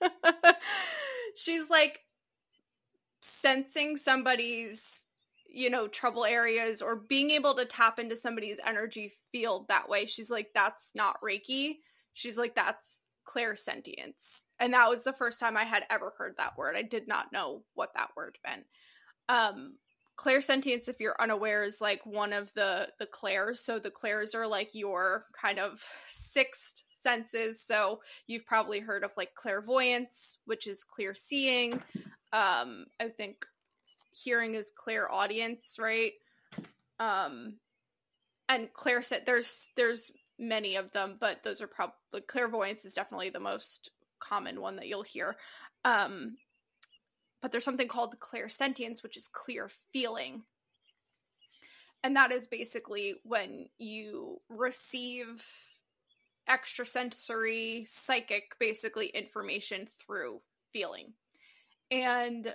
She's like sensing somebody's, you know, trouble areas or being able to tap into somebody's energy field that way. She's like, that's not Reiki. She's like, that's clairsentience. And that was the first time I had ever heard that word. I did not know what that word meant. Um, clairsentience if you're unaware is like one of the the clairs so the clairs are like your kind of sixth senses so you've probably heard of like clairvoyance which is clear seeing um i think hearing is clairaudience, right um and clairset there's there's many of them but those are probably clairvoyance is definitely the most common one that you'll hear um but there's something called clairsentience, which is clear feeling. And that is basically when you receive extrasensory, psychic, basically information through feeling. And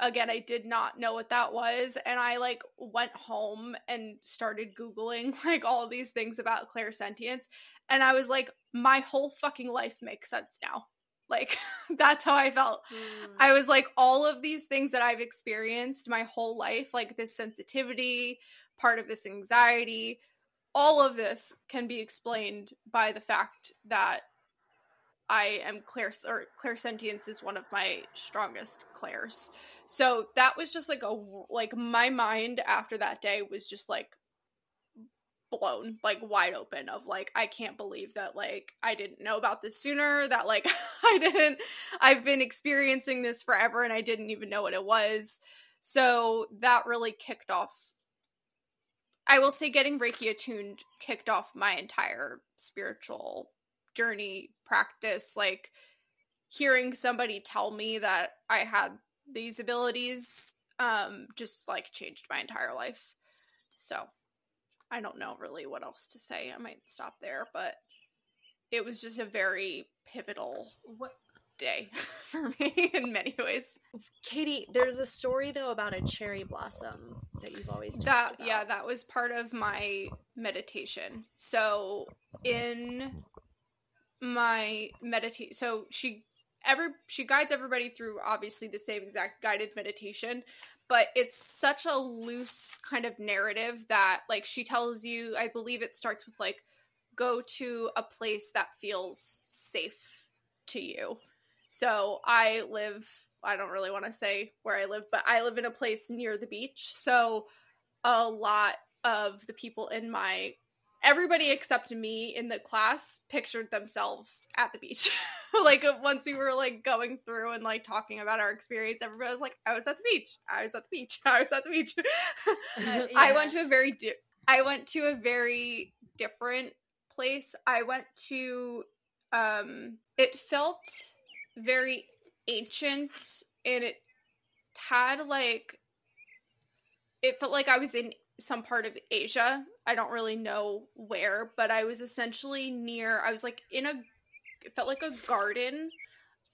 again, I did not know what that was. And I like went home and started Googling like all these things about clairsentience. And I was like, my whole fucking life makes sense now. Like that's how I felt. Mm. I was like all of these things that I've experienced my whole life, like this sensitivity, part of this anxiety, all of this can be explained by the fact that I am clair or clairsentience is one of my strongest clairs. So that was just like a like my mind after that day was just like blown like wide open of like I can't believe that like I didn't know about this sooner that like I didn't I've been experiencing this forever and I didn't even know what it was. So that really kicked off I will say getting Reiki attuned kicked off my entire spiritual journey practice like hearing somebody tell me that I had these abilities um just like changed my entire life. So I don't know really what else to say. I might stop there, but it was just a very pivotal what day for me in many ways. Katie, there's a story though about a cherry blossom that you've always that about. yeah, that was part of my meditation. So in my meditation so she every she guides everybody through obviously the same exact guided meditation but it's such a loose kind of narrative that like she tells you i believe it starts with like go to a place that feels safe to you. So i live i don't really want to say where i live but i live in a place near the beach so a lot of the people in my everybody except me in the class pictured themselves at the beach. like once we were like going through and like talking about our experience, everybody was like, "I was at the beach. I was at the beach. I was at the beach." uh, yeah. I went to a very di- I went to a very different place. I went to um it felt very ancient and it had like it felt like I was in some part of Asia. I don't really know where, but I was essentially near, I was like in a, it felt like a garden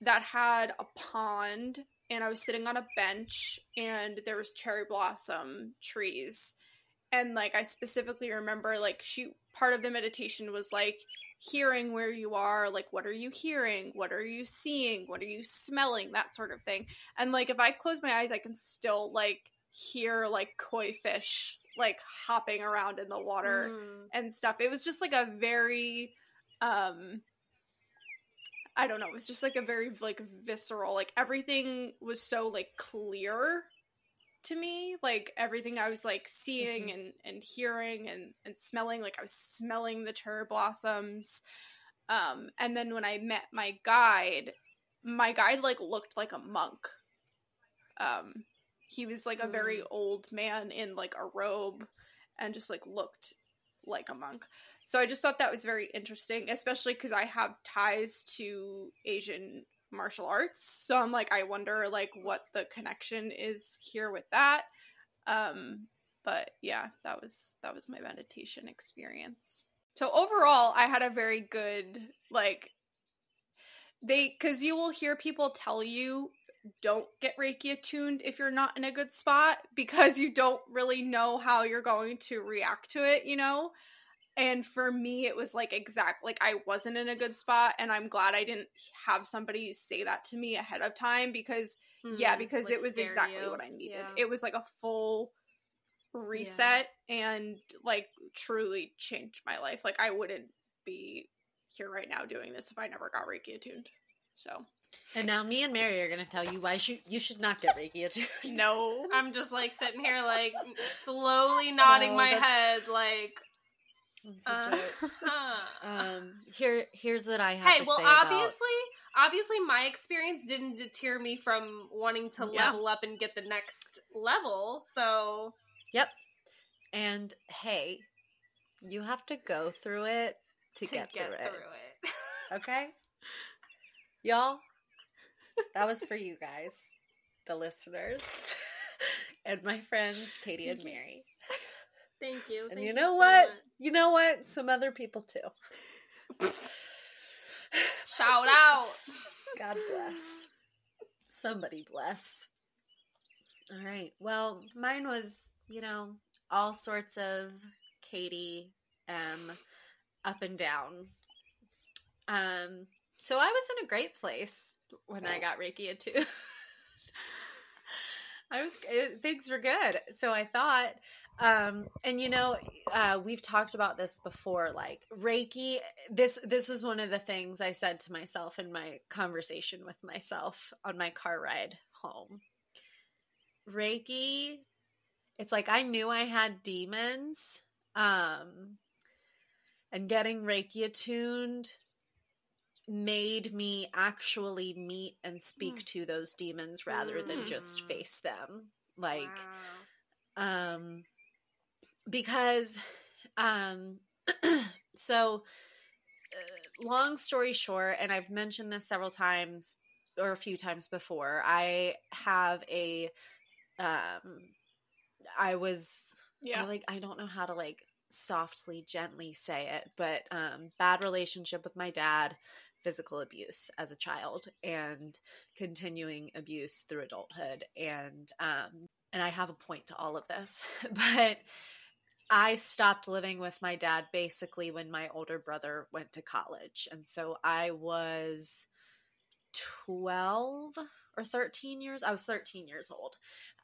that had a pond and I was sitting on a bench and there was cherry blossom trees. And like I specifically remember like she part of the meditation was like hearing where you are, like what are you hearing? What are you seeing? What are you smelling? That sort of thing. And like if I close my eyes I can still like hear like koi fish like hopping around in the water mm. and stuff. It was just like a very um I don't know, it was just like a very like visceral, like everything was so like clear to me. Like everything I was like seeing mm-hmm. and and hearing and and smelling, like I was smelling the cherry blossoms. Um and then when I met my guide, my guide like looked like a monk. Um he was like a very mm. old man in like a robe and just like looked like a monk. So I just thought that was very interesting, especially because I have ties to Asian martial arts. So I'm like, I wonder like what the connection is here with that. Um, but yeah, that was that was my meditation experience. So overall, I had a very good like they because you will hear people tell you don't get Reiki attuned if you're not in a good spot because you don't really know how you're going to react to it, you know? And for me, it was like exact, like I wasn't in a good spot. And I'm glad I didn't have somebody say that to me ahead of time because, mm-hmm. yeah, because like it was exactly what I needed. Yeah. It was like a full reset yeah. and like truly changed my life. Like I wouldn't be here right now doing this if I never got Reiki attuned. So and now me and Mary are going to tell you why you, you should not get Reiki attuned. No. I'm just like sitting here like slowly nodding no, my head like uh, um here here's what I have hey, well obviously about... obviously my experience didn't deter me from wanting to yeah. level up and get the next level. So Yep. And hey, you have to go through it to, to get, get, through, through it. it. okay? Y'all, that was for you guys, the listeners, and my friends, Katie and Mary. Thank you. And Thank you know you what? So you know what? Some other people too. Shout out. God bless. Somebody bless. All right. Well, mine was, you know, all sorts of Katie M up and down. Um so I was in a great place when I got Reiki too. I was it, things were good. So I thought um and you know uh we've talked about this before like Reiki this this was one of the things I said to myself in my conversation with myself on my car ride home. Reiki it's like I knew I had demons um and getting Reiki attuned made me actually meet and speak mm. to those demons rather mm. than just hmm. face them like wow. um because um so uh, long story short and I've mentioned this several times or a few times before I have a um I was yeah I like I don't know how to like softly gently say it but um bad relationship with my dad physical abuse as a child and continuing abuse through adulthood. And um and I have a point to all of this but I stopped living with my dad basically when my older brother went to college. And so I was 12 or 13 years I was 13 years old.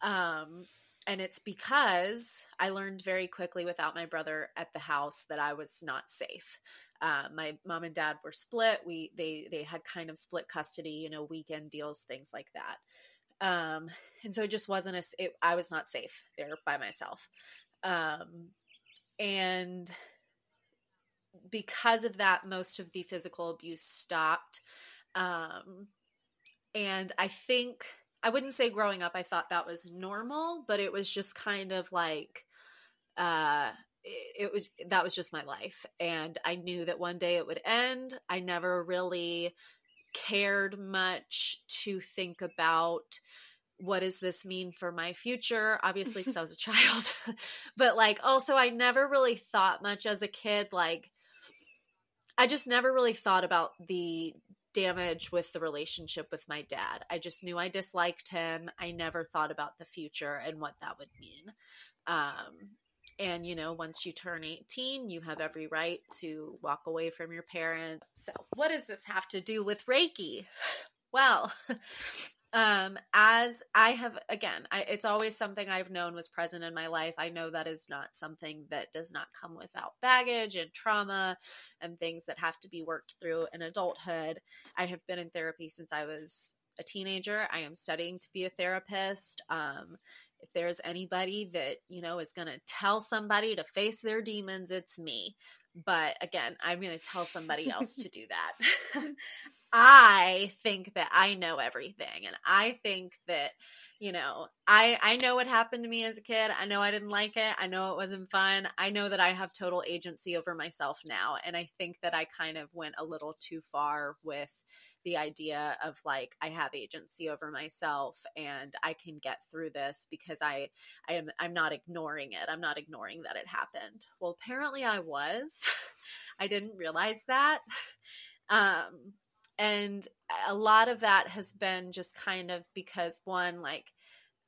Um and it's because I learned very quickly without my brother at the house that I was not safe. Uh, my mom and dad were split. We they they had kind of split custody, you know, weekend deals, things like that. Um, and so it just wasn't a. It, I was not safe there by myself, um, and because of that, most of the physical abuse stopped. Um, and I think I wouldn't say growing up I thought that was normal, but it was just kind of like uh it was that was just my life. And i knew that one day it would end. I never really cared much to think about what does this mean for my future? Obviously because i was a child. But like also i never really thought much as a kid like i just never really thought about the damage with the relationship with my dad i just knew i disliked him i never thought about the future and what that would mean um and, you know, once you turn 18, you have every right to walk away from your parents. So, what does this have to do with Reiki? Well, um as i have again I, it's always something i've known was present in my life. I know that is not something that does not come without baggage and trauma and things that have to be worked through in adulthood. I have been in therapy since i was a teenager. I am studying to be a therapist. Um if there's anybody that you know is going to tell somebody to face their demons it's me but again i'm going to tell somebody else to do that I think that I know everything and I think that you know, I I know what happened to me as a kid. I know I didn't like it. I know it wasn't fun. I know that I have total agency over myself now and I think that I kind of went a little too far with the idea of like I have agency over myself and I can get through this because I I am I'm not ignoring it. I'm not ignoring that it happened. Well, apparently I was. I didn't realize that. Um and a lot of that has been just kind of because one like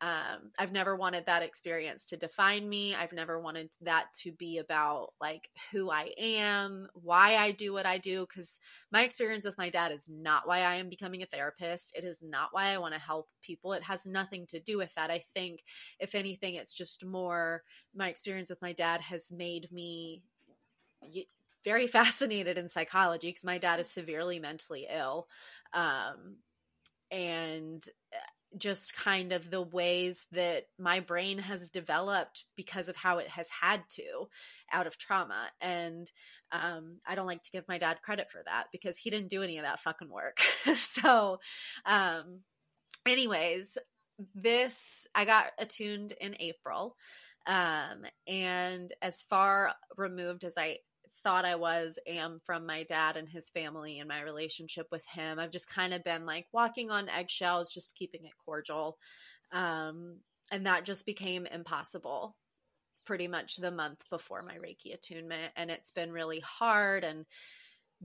um, I've never wanted that experience to define me. I've never wanted that to be about like who I am, why I do what I do. Because my experience with my dad is not why I am becoming a therapist. It is not why I want to help people. It has nothing to do with that. I think, if anything, it's just more my experience with my dad has made me very fascinated in psychology because my dad is severely mentally ill. Um, and just kind of the ways that my brain has developed because of how it has had to out of trauma. And um, I don't like to give my dad credit for that because he didn't do any of that fucking work. so, um, anyways, this I got attuned in April. Um, and as far removed as I thought I was am from my dad and his family and my relationship with him. I've just kind of been like walking on eggshells, just keeping it cordial. Um, and that just became impossible pretty much the month before my Reiki attunement. And it's been really hard. And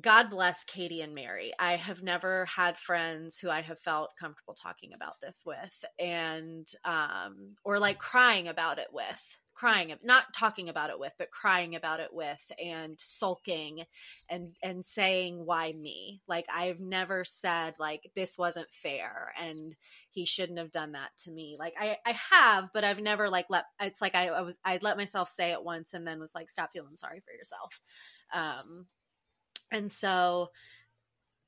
God bless Katie and Mary. I have never had friends who I have felt comfortable talking about this with and, um, or like crying about it with crying not talking about it with but crying about it with and sulking and and saying why me? Like i've never said like this wasn't fair and he shouldn't have done that to me. Like i i have but i've never like let it's like i, I was i let myself say it once and then was like stop feeling sorry for yourself. Um and so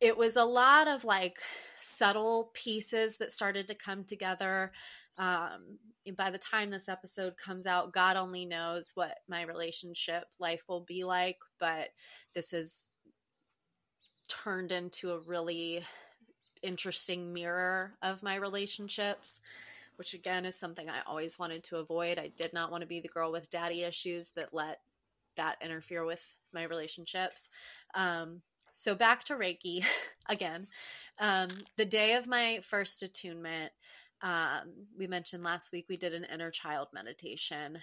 it was a lot of like subtle pieces that started to come together um, by the time this episode comes out, God only knows what my relationship life will be like, but this is turned into a really interesting mirror of my relationships, which again is something I always wanted to avoid. I did not want to be the girl with daddy issues that let that interfere with my relationships. Um, so back to Reiki again. Um, the day of my first attunement, um, we mentioned last week we did an inner child meditation.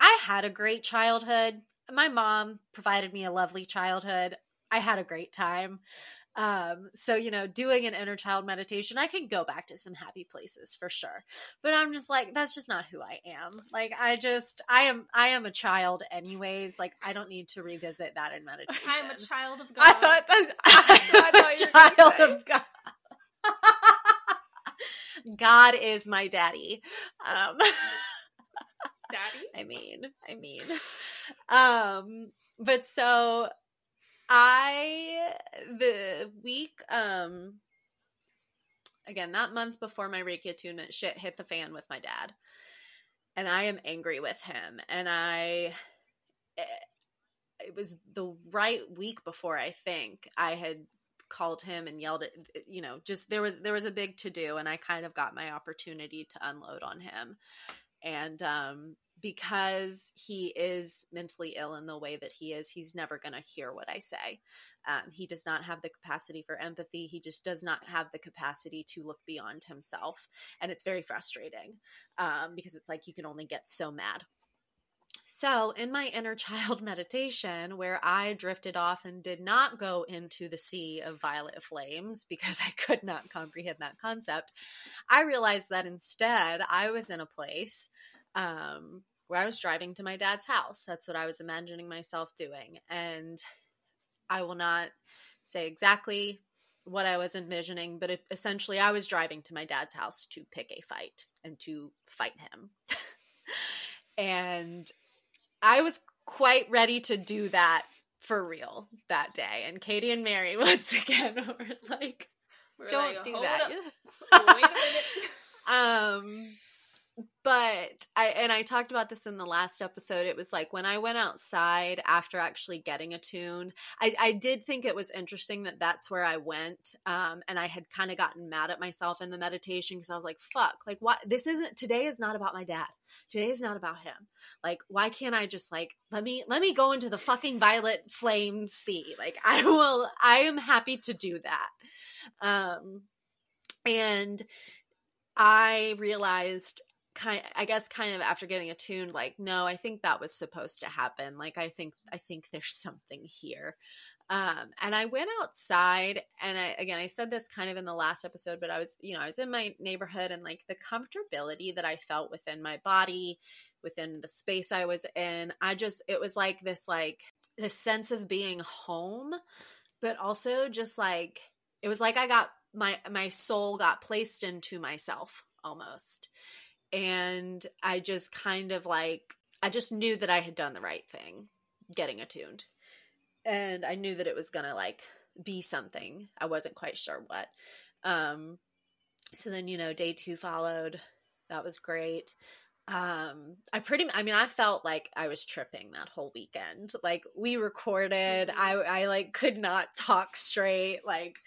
I had a great childhood. My mom provided me a lovely childhood. I had a great time. Um, so you know, doing an inner child meditation, I can go back to some happy places for sure. But I'm just like, that's just not who I am. Like I just I am I am a child anyways. Like I don't need to revisit that in meditation. I'm a child of God. I thought that I, I'm a child of God. God is my daddy. Um, daddy? I mean, I mean. Um, but so I the week um again that month before my Reiki attunement shit hit the fan with my dad. And I am angry with him and I eh, it was the right week before I think I had called him and yelled at you know just there was there was a big to do and i kind of got my opportunity to unload on him. And um because he is mentally ill in the way that he is he's never going to hear what i say. Um, he does not have the capacity for empathy. He just does not have the capacity to look beyond himself. And it's very frustrating um, because it's like you can only get so mad so, in my inner child meditation, where I drifted off and did not go into the sea of violet flames because I could not comprehend that concept, I realized that instead I was in a place um, where I was driving to my dad's house. That's what I was imagining myself doing. And I will not say exactly what I was envisioning, but it, essentially I was driving to my dad's house to pick a fight and to fight him. and I was quite ready to do that for real that day. And Katie and Mary once again were like, we're "Don't like, do that." Wait a minute. um, but I and I talked about this in the last episode. It was like when I went outside after actually getting attuned, I, I did think it was interesting that that's where I went, um, and I had kind of gotten mad at myself in the meditation because I was like, "Fuck! Like, what? This isn't today. Is not about my dad. Today is not about him. Like, why can't I just like let me let me go into the fucking violet flame sea? Like, I will. I am happy to do that. Um, and I realized kind I guess kind of after getting attuned like no I think that was supposed to happen. Like I think I think there's something here. Um and I went outside and I again I said this kind of in the last episode but I was you know I was in my neighborhood and like the comfortability that I felt within my body within the space I was in I just it was like this like this sense of being home but also just like it was like I got my my soul got placed into myself almost and I just kind of like I just knew that I had done the right thing getting attuned. And I knew that it was going to like be something. I wasn't quite sure what. Um so then you know day 2 followed. That was great. Um I pretty I mean I felt like I was tripping that whole weekend. Like we recorded, I I like could not talk straight like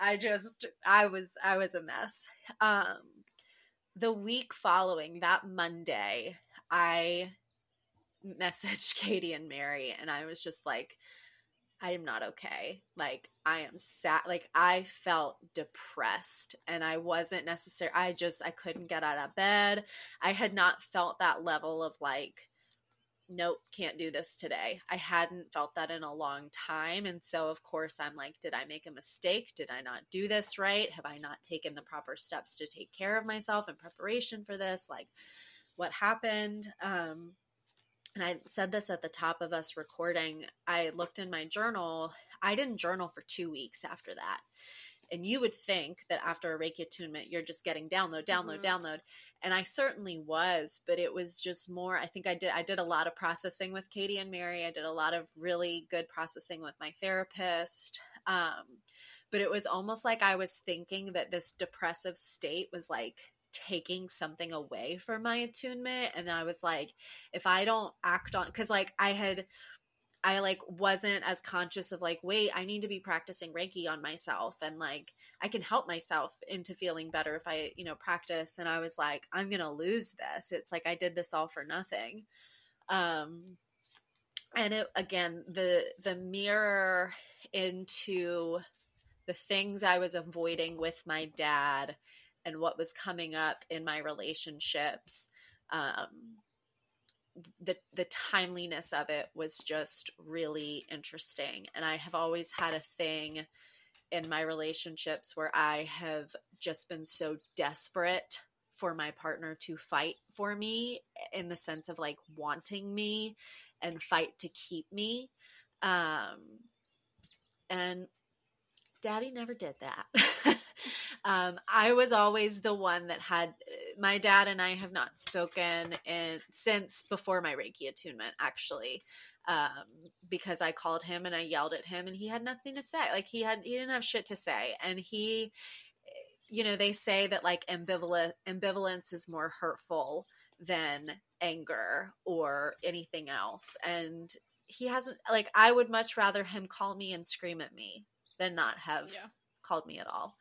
I just I was I was a mess. Um the week following that Monday, I messaged Katie and Mary and I was just like, I am not okay. Like I am sad. Like I felt depressed and I wasn't necessary. I just, I couldn't get out of bed. I had not felt that level of like, nope, can't do this today. I hadn't felt that in a long time. And so, of course, I'm like, did I make a mistake? Did I not do this right? Have I not taken the proper steps to take care of myself in preparation for this? Like, what happened? Um, and I said this at the top of us recording. I looked in my journal. I didn't journal for two weeks after that. And you would think that after a Reiki attunement, you're just getting download, download, mm-hmm. download and I certainly was, but it was just more. I think I did. I did a lot of processing with Katie and Mary. I did a lot of really good processing with my therapist. Um, but it was almost like I was thinking that this depressive state was like taking something away from my attunement, and I was like, if I don't act on, because like I had I like wasn't as conscious of like, wait, I need to be practicing Reiki on myself and like I can help myself into feeling better if I, you know, practice. And I was like, I'm gonna lose this. It's like I did this all for nothing. Um and it again, the the mirror into the things I was avoiding with my dad and what was coming up in my relationships. Um the the timeliness of it was just really interesting. And i have always had a thing in my relationships where i have just been so desperate for my partner to fight for me in the sense of like wanting me and fight to keep me. Um and daddy never did that Um, I was always the one that had my dad and I have not spoken in since before my Reiki attunement, actually, um, because I called him and I yelled at him and he had nothing to say. Like he had, he didn't have shit to say, and he, you know, they say that like ambivalent ambivalence is more hurtful than anger or anything else, and he hasn't like I would much rather him call me and scream at me than not have yeah. called me at all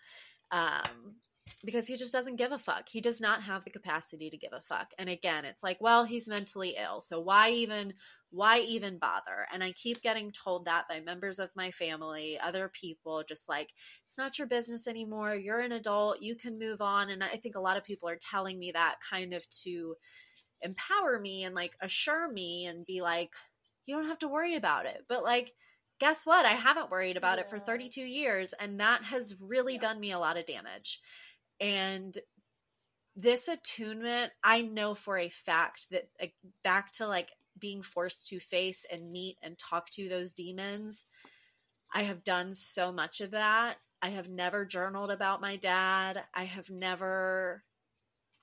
um, because he just doesn't give a fuck. He does not have the capacity to give a fuck. And again, it's like, well, he's mentally ill, so why even why even bother? And I keep getting told that by members of my family, other people, just like it's not your business anymore. You're an adult. You can move on. And I think a lot of people are telling me that kind of to empower me and like assure me and be like, you don't have to worry about it. But like guess what? I haven't worried about yeah. it for 32 years, and that has really yeah. done me a lot of damage. And this attunement, I know for a fact that uh, back to like being forced to face and meet and talk to those demons, I have done so much of that. I have never journaled about my dad. I have never,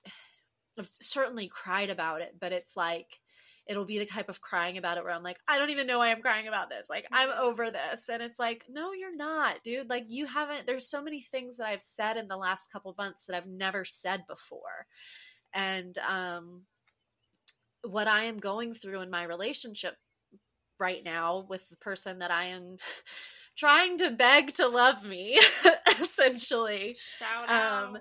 I've certainly cried about it, but it's like, it'll be the type of crying about it where I'm like, I don't even know why I'm crying about this. Like, I'm over this. And it's like, no, you're not, dude. Like, you haven't, there's so many things that I've said in the last couple months that I've never said before. and um what i am going through in my relationship right now with the person that i am trying to beg to love me essentially Shout out. um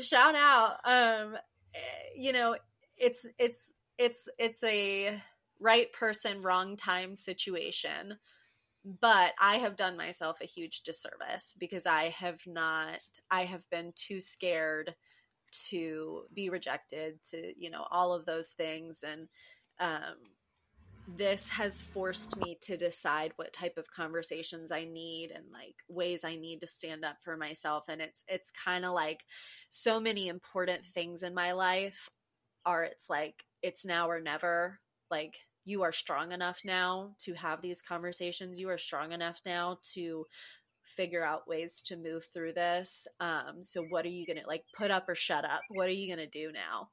shout out um eh, you know it's it's it's it's a right person wrong time situation but i have done myself a huge disservice because i have not i have been too scared to be rejected to you know all of those things. And um this has forced me to decide what type of conversations I need and like ways I need to stand up for myself. And it's it's kind of like so many important things in my life are it's like it's now or never like you are strong enough now to have these conversations. You are strong enough now to figure out ways to move through this. Um so what are you to like put up or shut up? What are you to do now?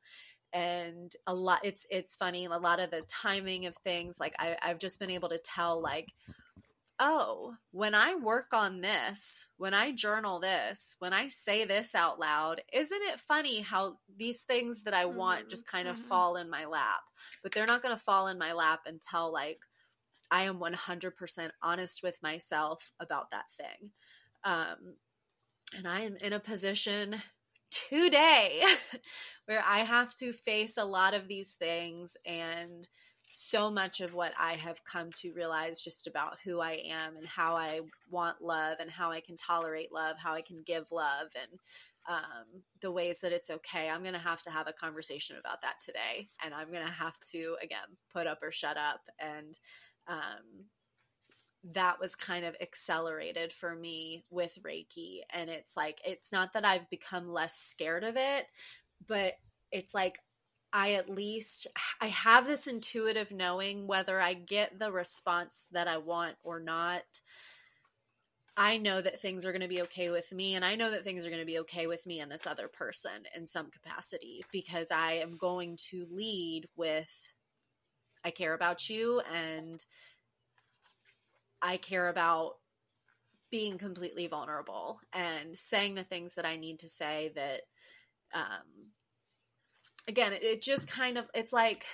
And a lot it's it's funny a lot of the timing of things like I, i've just been able to tell like oh when i work on this when i journal this when i say this out loud isn't it funny how these things that i want Mhm, just kind of mhm. fall in my lap but they're not going to fall in my lap until like i am 100% honest with myself about that thing um and i am in a position today where I have to face a lot of these things and so much of what I have come to realize just about who I am and how I want love and how I can tolerate love, how I can give love and um, the ways that it's okay. I'm going to have to have a conversation about that today. And I'm going to have to, again, put up or shut up. And um, that was kind of accelerated for me with Reiki. And it's like, it's not that I've become less scared of it, but it's like, I at least I have this intuitive knowing whether I get the response that I want or not. I know that things are going to be okay with me and I know that things are going to be okay with me and this other person in some capacity because I am going to lead with I care about you and I care about being completely vulnerable and saying the things that I need to say that um again it, just kind of it's like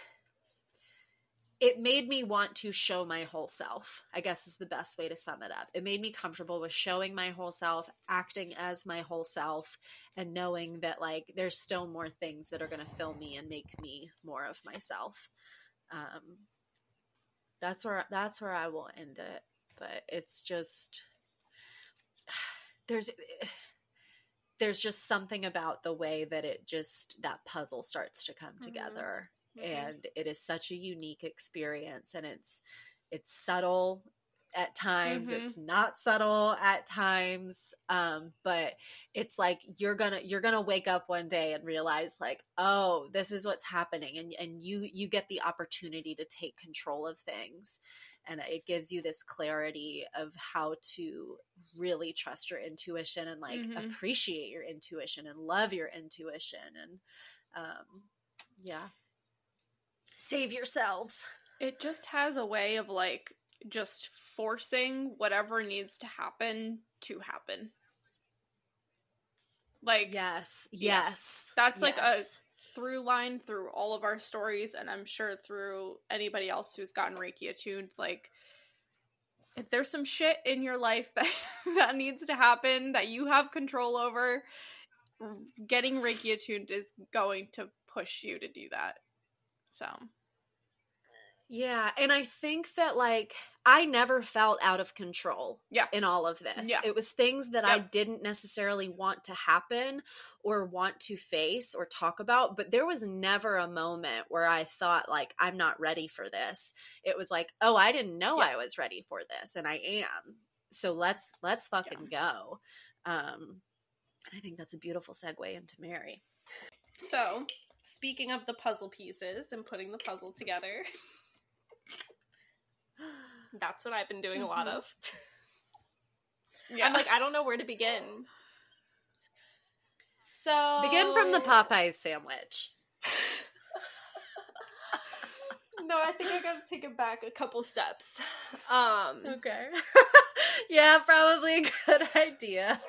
it made me want to show my whole self i guess is the best way to sum it up. It made me comfortable with showing my whole self acting as my whole self and knowing that like there's still more things that are going to fill me and make me more of myself. Um that's where that's where i will end it but it's just there's there's just something about the way that it just that puzzle starts to come Mhm. together Mhm. and it is such a unique experience and it's it's subtle at times Mhm. it's not subtle at times um but it's like you're gonna you're gonna wake up one day and realize like oh this is what's happening and and you you get the opportunity to take control of things and it gives you this clarity of how to really trust your intuition and like Mhm. appreciate your intuition and love your intuition and um yeah save yourselves It just has a way of like just forcing whatever needs to happen to happen. Like yes Yeah. yes That's like a- yes. Through line through all of our stories and I'm sure through anybody else who's gotten Reiki attuned like if there's some shit in your life that that needs to happen that you have control over getting Reiki attuned is going to push you to do that. So, Yeah, and I think that like I never felt out of control Yeah. in all of this. Yeah. It was things that I didn't necessarily want to happen or want to face or talk about, but there was never a moment where I thought like I'm not ready for this. It was like, "Oh, I didn't know Yeah. I was ready for this and I am." So let's let's fucking go. Um and I think that's a beautiful segue into Mary. So, speaking of the puzzle pieces and putting the puzzle together, that's what I've been doing a lot Mhm. of. yeah. I'm like, I don't know where to begin. So Begin from the Popeyes sandwich. No, I think I gotta take it back a couple steps. Um, Okay. yeah, probably a good idea.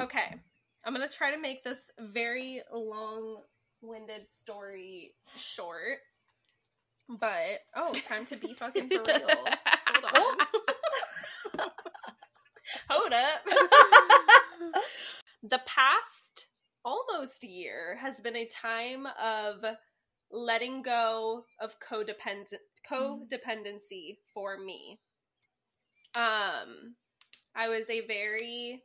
okay. I'm gonna try to make this very long-winded story short. But oh, time to be fucking for real. Hold on. Hold up. the past almost year has been a time of letting go of codependence codependency for me. Um I was a very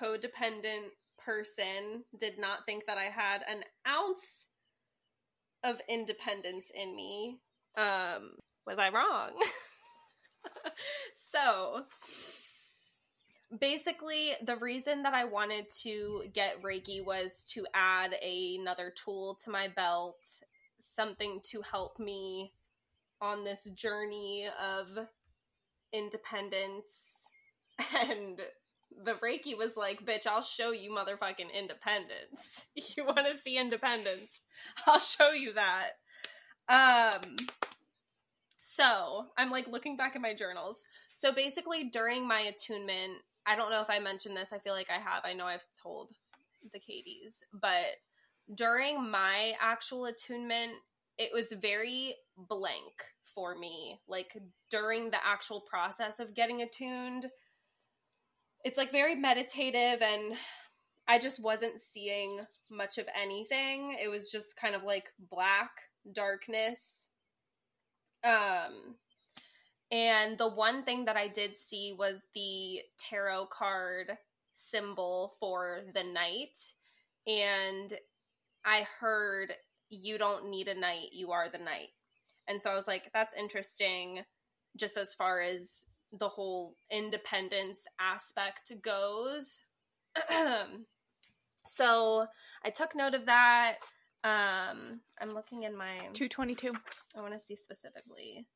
codependent person, did not think that I had an ounce of independence in me. Um was I wrong? so, basically the reason that i wanted to get reiki was to add another tool to my belt something to help me on this journey of independence and the reiki was like bitch i'll show you motherfucking independence you want to see independence i'll show you that um so i'm like looking back at my journals so basically during my attunement I don't know if I mentioned this. I feel like I have. I know I've told the Katies, but during my actual attunement, it was very blank for me. Like during the actual process of getting attuned, it's like very meditative and I just wasn't seeing much of anything. It was just kind of like black darkness. Um and the one thing that I did see was the tarot card symbol for the knight And I heard, you don't need a knight, you are the knight. And so I was like, that's interesting, just as far as the whole independence aspect goes. so I took note of that. Um, I'm looking in my 222. I want to see specifically.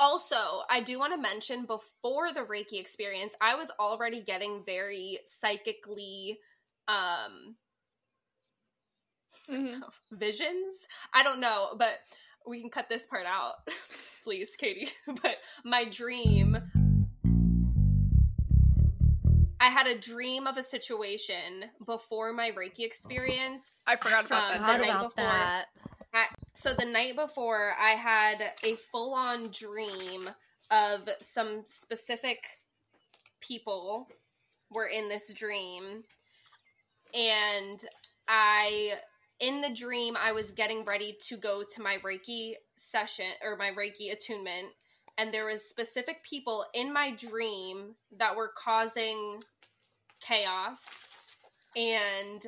Also, I do want to mention before the Reiki experience, I was already getting very psychically um mm-hmm. visions. I don't know, but we can cut this part out, please, Katie. but my dream I had a dream of a situation before my Reiki experience. I forgot about um, that. The night about before. That. so the night before, I had a full on dream of some specific people were in this dream. And I, in the dream, I was getting ready to go to my Reiki session or my Reiki attunement. And there was specific people in my dream that were causing chaos. And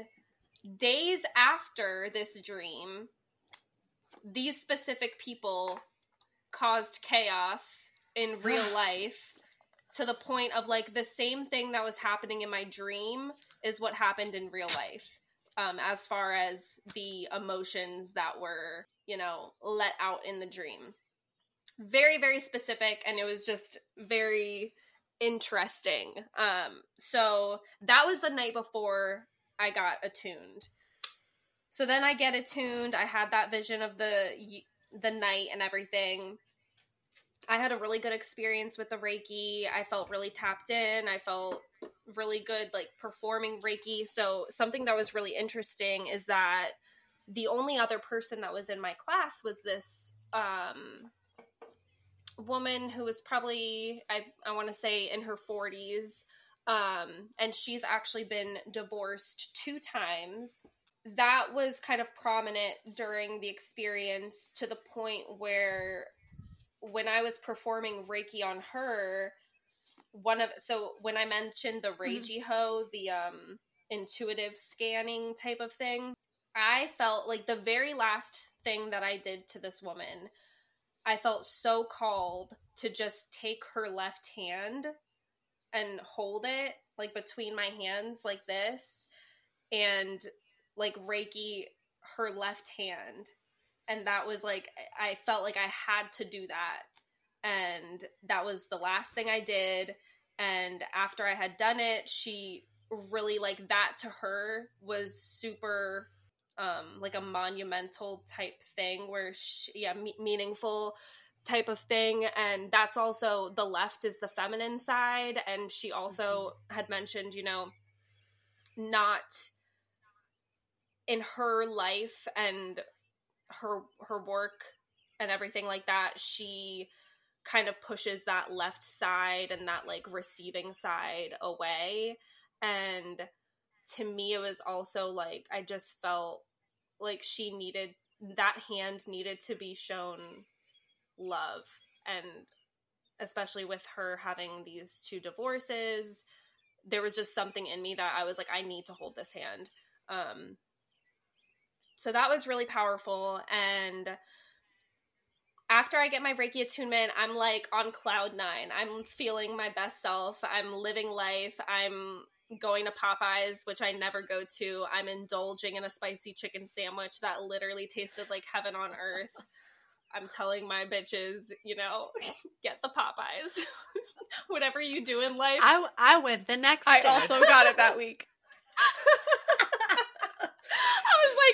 days after this dream, these specific people caused chaos in real life to the point of like the same thing that was happening in my dream is what happened in real life um, as far as the emotions that were you know let out in the dream very very specific and it was just very interesting um so that was the night before i got attuned so then I get attuned. I had that vision of the the knight and everything. I had a really good experience with the Reiki. I felt really tapped in. I felt really good like performing Reiki. So something that was really interesting is that the only other person that was in my class was this um woman who was probably I I want to say in her 40s um and she's actually been divorced two times that was kind of prominent during the experience to the point where when I was performing Reiki on her, one of so when I mentioned the mm-hmm. Reiji-ho, the um intuitive scanning type of thing, I felt like the very last thing that I did to this woman, I felt so called to just take her left hand and hold it like between my hands like this and like Reiki her left hand. And that was like, I felt like I had to do that. And that was the last thing I did. And after I had done it, she really like that to her was super um like a monumental type thing where she, yeah me- meaningful type of thing and that's also the left is the feminine side and she also had mentioned you know not in her life and her her work and everything like that she kind of pushes that left side and that like receiving side away. And to me it was also like i just felt like she needed that hand needed to be shown love. And especially with her having these two divorces there was just something in me that i was like i need to hold this hand. Um so that was really powerful and after I get my Reiki attunement, I'm like on cloud nine. I'm feeling my best self. I'm living life. I'm going to Popeyes, which I never go to. I'm indulging in a spicy chicken sandwich that literally tasted like heaven on earth. I'm telling my bitches, you know, get the Popeyes. Whatever you do in life. I I went the next. I day. also got it that week.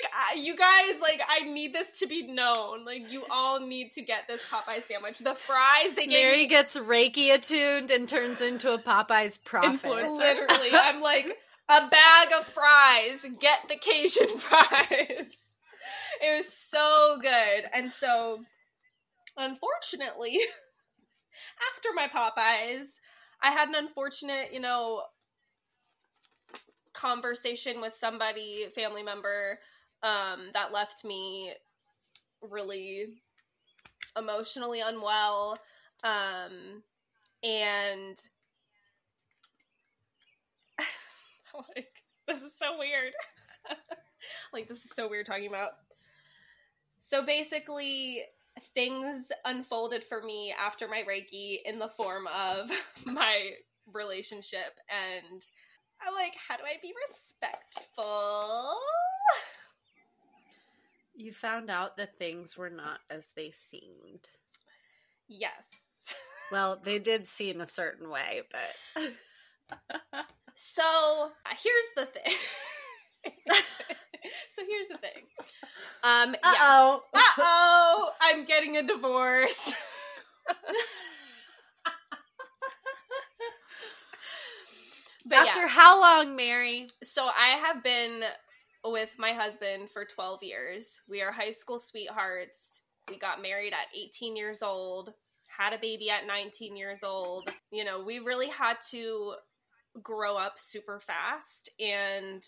Like, I- you guys, like, I need this to be known. Like, you all need to get this Popeye sandwich. The fries they gave Mary me, gets Reiki attuned and turns into a Popeyes prophet. Influencer. literally, I'm like, a bag of fries. Get the Cajun fries. It was so good, and so, unfortunately, after my Popeyes, I had an unfortunate, you know, conversation with somebody, family member, um, that left me really emotionally unwell. Um, and like, this is so weird. like, this is so weird talking about. So basically, things unfolded for me after my Reiki in the form of my relationship and I'm like, how do I be respectful? You found out that things were not as they seemed. Yes. Well, they did seem a certain way, but So uh, here's the thing. so here's the thing. Um, yeah. oh, Uh oh, I'm getting a divorce. but after yeah, how long, Mary? so I have been with my husband for 12 years. We are high school sweethearts. We got married at 18 years old, had a baby at 19 years old. You know, we really had to grow up super fast. And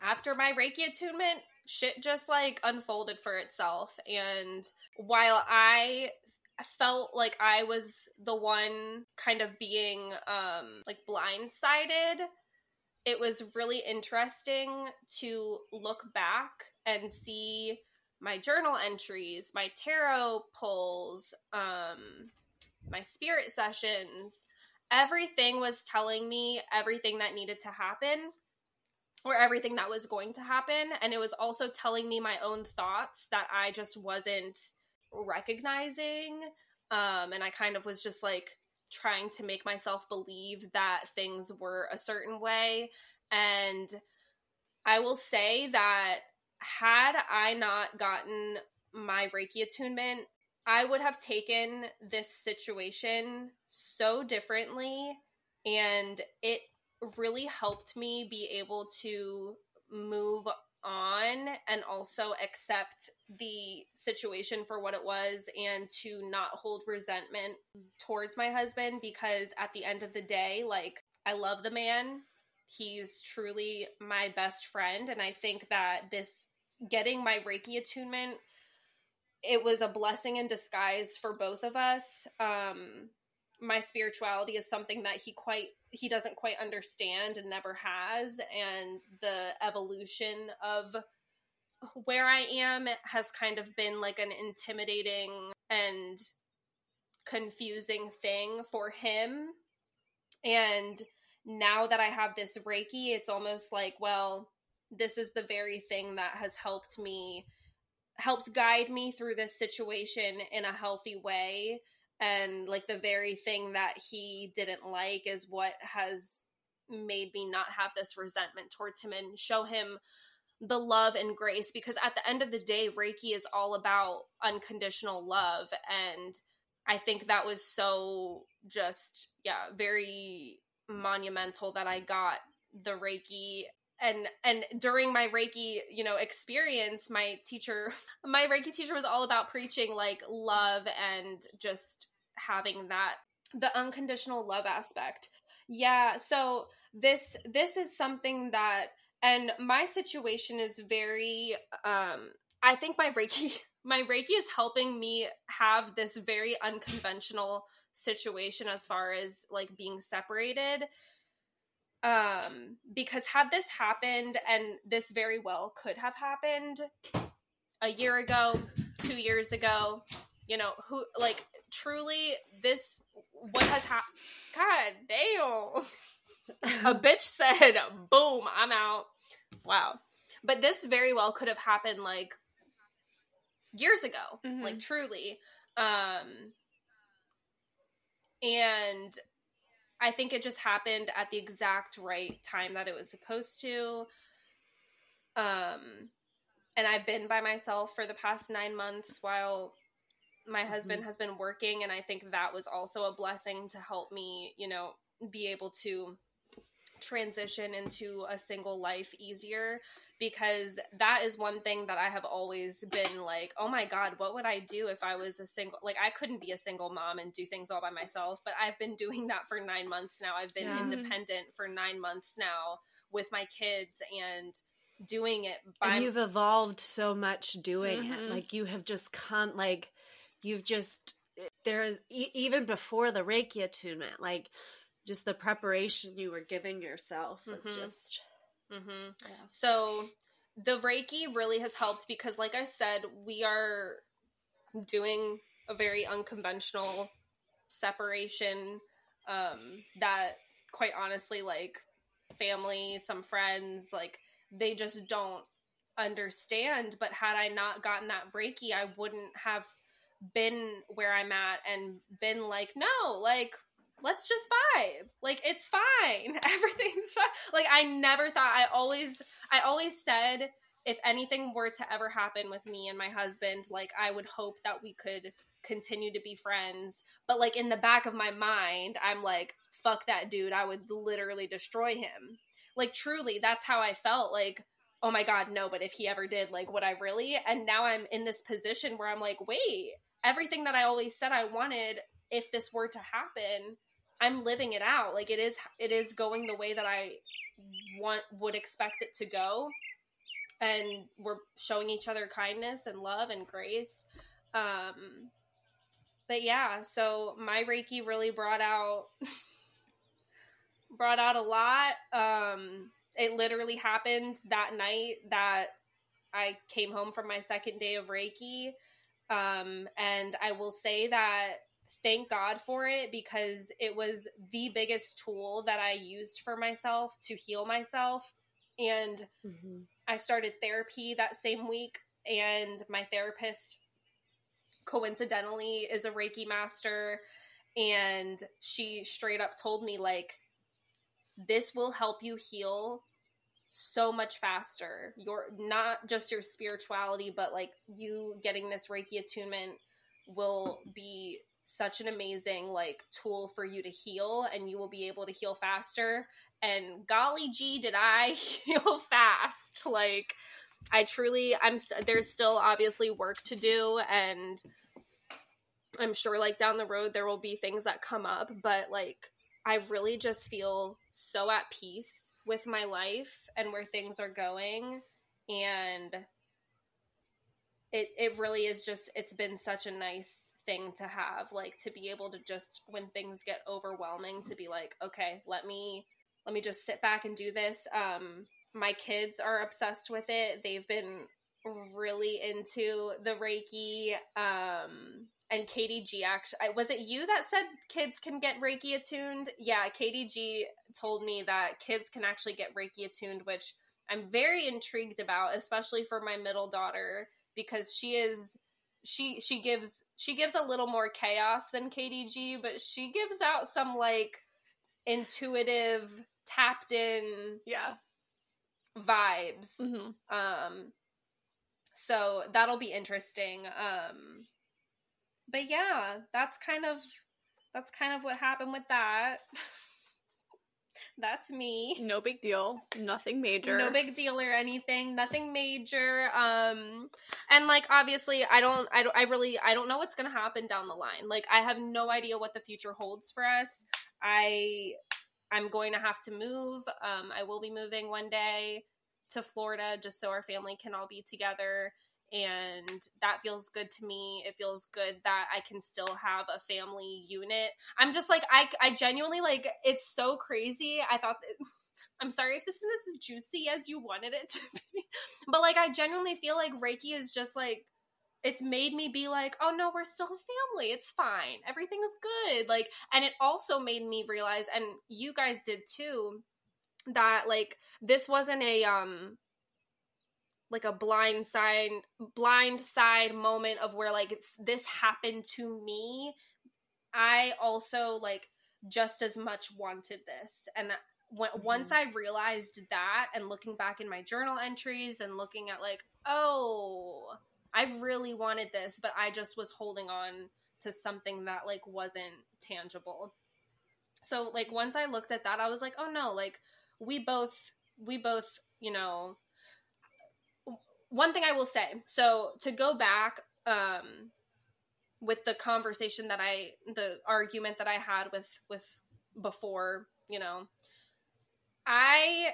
after my Reiki attunement, shit just like unfolded for itself. And while I felt like I was the one kind of being um like blindsided, it was really interesting to look back and see my journal entries, my tarot pulls, um my spirit sessions. Everything was telling me everything that needed to happen or everything that was going to happen and it was also telling me my own thoughts that I just wasn't recognizing um and I kind of was just like trying to make myself believe that things were a certain way. And I will say that had I not gotten my Reiki attunement I would have taken this situation so differently. And it really helped me be able to move on and also accept the situation for what it was and to not hold resentment towards my husband because at the end of the day like I love the man. He's truly my best friend. And I think that this getting my reiki attunement it was a blessing in disguise for both of us. Um my spirituality is something that he quite he doesn't quite understand and never has. And the evolution of where i am has kind of been like an intimidating and confusing thing for him. And now that i have this reiki it's almost like well this is the very thing that has helped me helped guide me through this situation in a healthy way and like the very thing that he didn't like is what has made me not have this resentment towards him and show him the love and grace because at the end of the day reiki is all about unconditional love and i think that was so just yeah very monumental that i got the reiki and and during my reiki you know experience my teacher my reiki teacher was all about preaching like love and just having that the unconditional love aspect. Yeah so this this is something that and my situation is very um i think my reiki my reiki is helping me have this very unconventional situation as far as like being separated um because had this happened and this very well could have happened a year ago 2 years ago you know who like truly this what has happened god damn. A bitch said boom i'm out. Wow. But this very well could have happened like years ago Mhm. like truly. Um and i think it just happened at the exact right time that it was supposed to. Um and i've been by myself for the past nine months while my husband has been working and i think that was also a blessing to help me you know be able to transition into a single life easier because that is one thing that I have always been like, oh my God, what would I do if I was a single? Like, I couldn't be a single mom and do things all by myself, but I've been doing that for nine months now. I've been Yeah. independent for nine months now with my kids and doing it by and you've evolved so much doing it Mhm. like you have just come like you've just there's e- even before the reiki attunement like just the preparation you were giving yourself was Mhm. just hmm Yeah. So the Reiki really has helped because, like I said, we are doing a very unconventional separation um, that, quite honestly, like family, some friends, like they just don't understand. But had I not gotten that Reiki, I wouldn't have been where I'm at and been like, no, like let's just vibe. Like it's fine. Everything's fine. Like I never thought I always I always said if anything were to ever happen with me and my husband, like I would hope that we could continue to be friends. But like in the back of my mind, I'm like, fuck that dude. I would literally destroy him. Like truly, that's how I felt. Like, oh my god, no, but if he ever did, like would I really? And now I'm in this position where I'm like, wait, everything that I always said I wanted if this were to happen, I'm living it out. Like it is it is going the way that I want would expect it to go. And we're showing each other kindness and love and grace. Um but yeah, so my Reiki really brought out brought out a lot. Um it literally happened that night that I came home from my second day of Reiki. Um, and I will say that thank God for it because it was the biggest tool that I used for myself to heal myself. And mm-hmm. I started therapy that same week, and my therapist coincidentally is a Reiki master. And she straight up told me, like, this will help you heal so much faster. Your not just your spirituality, but like you getting this Reiki attunement will be such an amazing like tool for you to heal and you will be able to heal faster. And golly gee did i heal fast. Like i truly i'm there's still obviously work to do and i'm sure like down the road there will be things that come up but like i really just feel so at peace with my life and where things are going and it it really is just it's been such a nice thing to have like to be able to just when things get overwhelming to be like okay let me let me just sit back and do this um my kids are obsessed with it they've been really into the reiki um and Katie G actually was it you that said kids can get Reiki attuned? Yeah, Katie G told me that kids can actually get Reiki attuned, which I'm very intrigued about, especially for my middle daughter because she is she she gives she gives a little more chaos than KDG, but she gives out some like intuitive tapped in Yeah. vibes. Mhm. Um so that'll be interesting. Um but yeah, that's kind of that's kind of what happened with that. that's me. No big deal. Nothing major. No big deal or anything. Nothing major. Um and like obviously I don't I don't I really I don't know what's going to happen down the line. Like I have no idea what the future holds for us. I I'm going to have to move. Um I will be moving one day to Florida just so our family can all be together and that feels good to me. It feels good that I can still have a family unit. I'm just like I I genuinely like it's so crazy. I thought that I'm sorry if this isn't as juicy as you wanted it to be. But like I genuinely feel like Reiki is just like it's made me be like, "Oh no, we're still a family. It's fine. Everything is good." Like and it also made me realize and you guys did too that like this wasn't a um like a blind side blind side moment of where like it's this happened to me i also like just as much wanted this. And when, mm-hmm. once i realized that and looking back in my journal entries and looking at like oh i've really wanted this but i just was holding on to something that like wasn't tangible. So like once i looked at that i was like oh no like we both we both you know one thing I will say, so to go back um with the conversation that I the argument that I had with with before, you know, I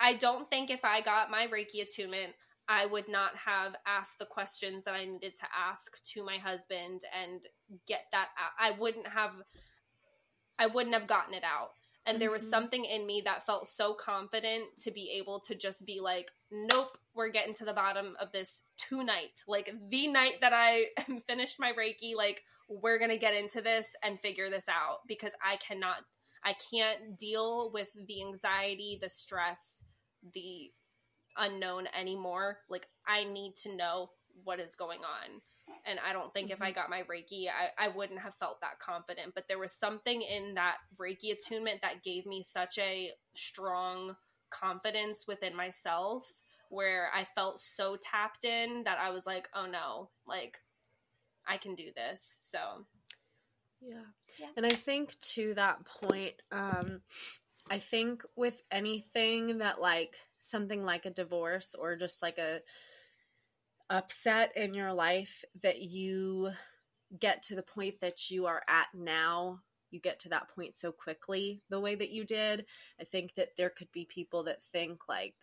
I don't think if I got my Reiki attunement, I would not have asked the questions that I needed to ask to my husband and get that out. I wouldn't have I wouldn't have gotten it out. And there was Mhm. something in me that felt so confident to be able to just be like, nope, we're getting to the bottom of this tonight. Like the night that I finished my Reiki, like we're going to get into this and figure this out because I cannot, I can't deal with the anxiety, the stress, the unknown anymore. Like I need to know what is going on. And I don't think if I mm-hmm. got my Reiki, I, I wouldn't have felt that confident. But there was something in that Reiki attunement that gave me such a strong confidence within myself where I felt so tapped in that I was like, oh no, like I can do this. So Yeah. Yeah. And I think to that point, um, I think with anything that like something like a divorce or just like a upset in your life that you get to the point that you are at now you get to that point so quickly the way that you did i think that there could be people that think like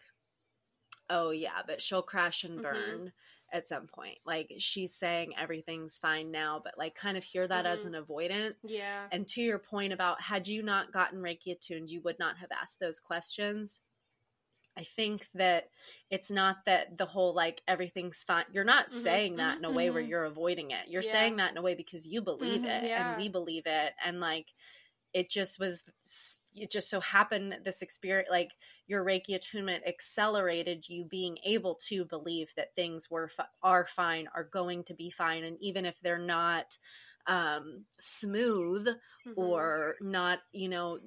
oh yeah but she'll crash and Mhm. burn at some point like she's saying everything's fine now but like kind of hear that as Mhm. an avoidant yeah. and to your point about had you not gotten Reiki attuned, you would not have asked those questions. I think that it's not that the whole like everything's fine. You're not Mhm, saying that in a way where mhm. you're avoiding it. You're Yeah. saying that in a way because you believe Mhm, it yeah. and we believe it. And like it just was, it just so happened that this experience, like your Reiki attunement accelerated you being able to believe that things were, are fine, are going to be fine. And even if they're not, um smooth Mhm. or not you know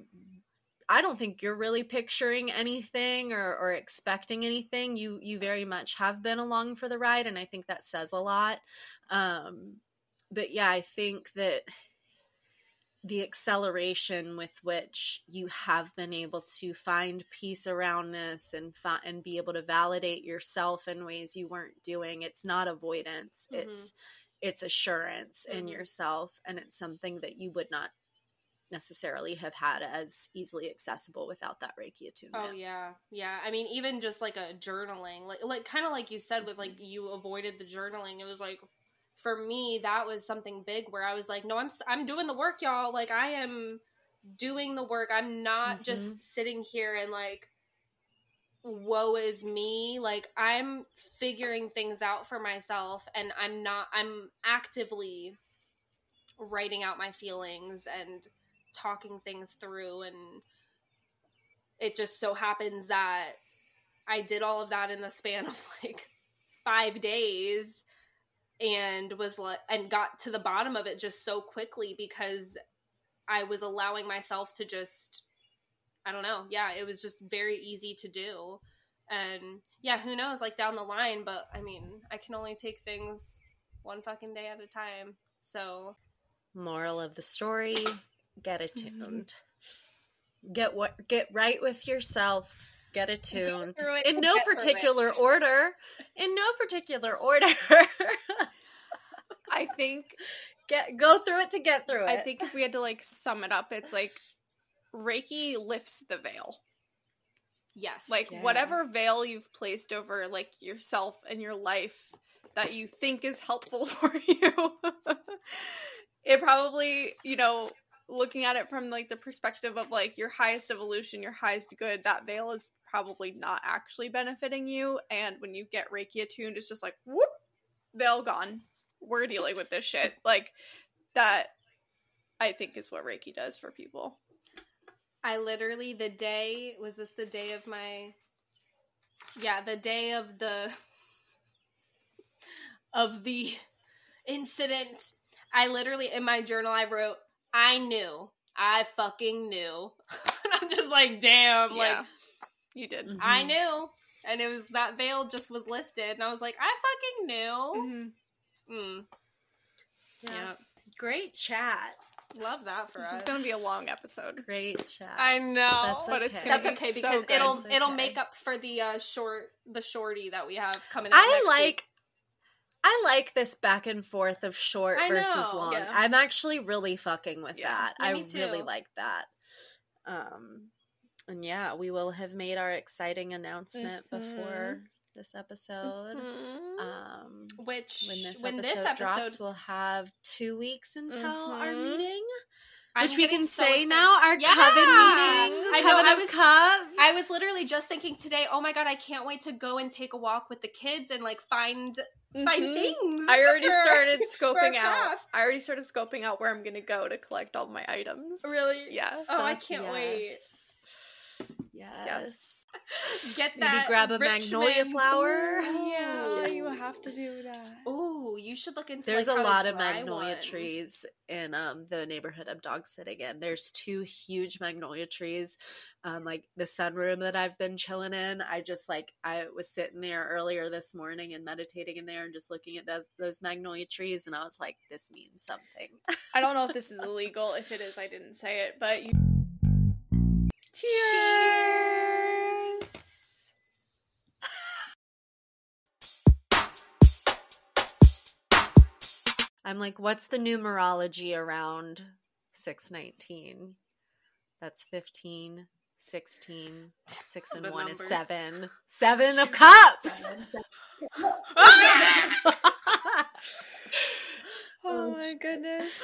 i don't think you're really picturing anything or, or expecting anything you you very much have been along for the ride and i think that says a lot um but yeah i think that the acceleration with which you have been able to find peace around this and fi- and be able to validate yourself in ways you weren't doing it's not avoidance Mhm. it's it's assurance in Mhm. yourself and it's something that you would not necessarily have had as easily accessible without that reiki oh, attunement Oh yeah, yeah. I mean, even just like a journaling, like like kind of like you said with like mm-hmm. you avoided the journaling. It was like for me that was something big where I was like, no, I'm I'm doing the work, y'all. Like I am doing the work. I'm not mm-hmm. just sitting here and like woe is me like i'm figuring things out for myself and i'm not i'm actively writing out my feelings and talking things through and it just so happens that i did all of that in the span of like 5 days and was like and got to the bottom of it just so quickly because i was allowing myself to just I don't know. Yeah, it was just very easy to do. And yeah, who knows, like down the line, but I mean, I can only take things one fucking day at a time. So, Moral of the story: Get Mm-hmm. attuned. Get what? Get right with yourself. Get attuned. In no get through it. particular order. In no particular order. I think get go through it to get through it. I think if we had to like sum it up, it's like Reiki lifts the veil. yes. Like Yeah. whatever veil you've placed over like yourself and your life that you think is helpful for you. it probably, you know, looking at it from like the perspective of like your highest evolution, your highest good, that veil is probably not actually benefiting you. And when you get Reiki attuned, it's just like whoop, veil gone. We're dealing with this shit. Like that I think is what Reiki does for people. I literally the day was this the day of my yeah, the day of the of the incident. I literally in my journal I wrote I knew. I fucking knew. and I'm just like, damn, like. You did. I Mhm. knew. And it was that veil just was lifted and I was like, I fucking knew. Mhm. Mm. Yeah. Great chat. Love that for This us. This is going to be a long episode. Great chat. I know. That's But it's That's gonna be okay so because good. it'll It's it'll make up for the uh short the shorty that we have coming out. I next like week. I like this back and forth of short versus long. Yeah. I'm actually really fucking with Yeah. that. I too. really like that. Um and yeah, we will have made our exciting announcement Mhm. before this episode. Mhm. Um which when this when episode, this episode drops, we'll have two weeks until our Mhm. meeting, I'm which we can so say excited. now our Yeah! coven meeting. I know, Coven I of was- Cups. I was literally just thinking today, oh my god, I can't wait to go and take a walk with the kids and like find find Mhm. things. I already for- started scoping out. I already started scoping out where I'm going to go to collect all my items. Really? Yeah. Oh, I can't wait. Yes. Yes. Yes. Get Maybe that. grab a magnolia flower. Ooh. Yeah, you have to do that. Ooh, you should look into. There's like, a how lot of magnolia one. trees in um, the neighborhood I'm dog sitting in. There's two huge magnolia trees. Um, like the sunroom that I've been chilling in. I just like I was sitting there earlier this morning and meditating in there and just looking at those those magnolia trees and I was like, this means something. I don't know if this is illegal. If it is, I didn't say it, but you. I'm like, what's the numerology around 619? That's 15, 16, 6 and The 1 is 7. 7 of cups! Oh my goodness.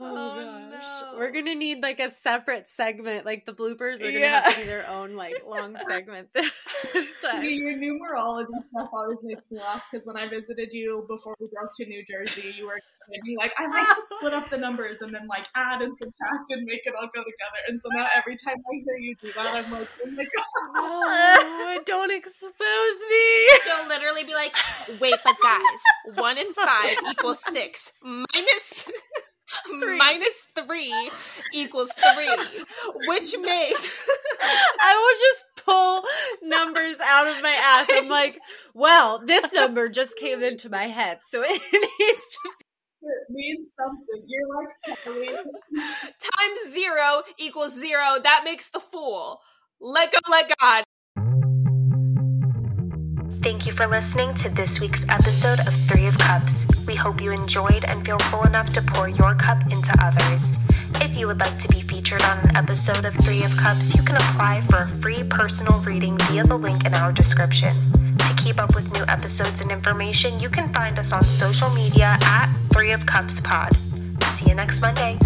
Oh, oh no. We're gonna need like a separate segment. Like the bloopers are gonna Yeah. have to be their own like long segment this time. Your numerology stuff always makes me laugh because when I visited you before we drove to New Jersey, you were like I like to split up the numbers and then like add and subtract and make it all go together. And so now every time I hear you do that, I'm like, oh my god. Oh, don't expose me. They'll literally be like, wait, but guys, one and five equals six. Minus minus three equals three. Which makes I will just pull numbers out of my ass. I'm like, well, this number just came into my head, so it needs to It means something. You're like times zero equals zero. That makes the fool. Let go, let God. Thank you for listening to this week's episode of Three of Cups. We hope you enjoyed and feel full enough to pour your cup into others. If you would like to be featured on an episode of Three of Cups, you can apply for a free personal reading via the link in our description. To keep up with new episodes and information, you can find us on social media at Three of Cups Pod. See you next Monday.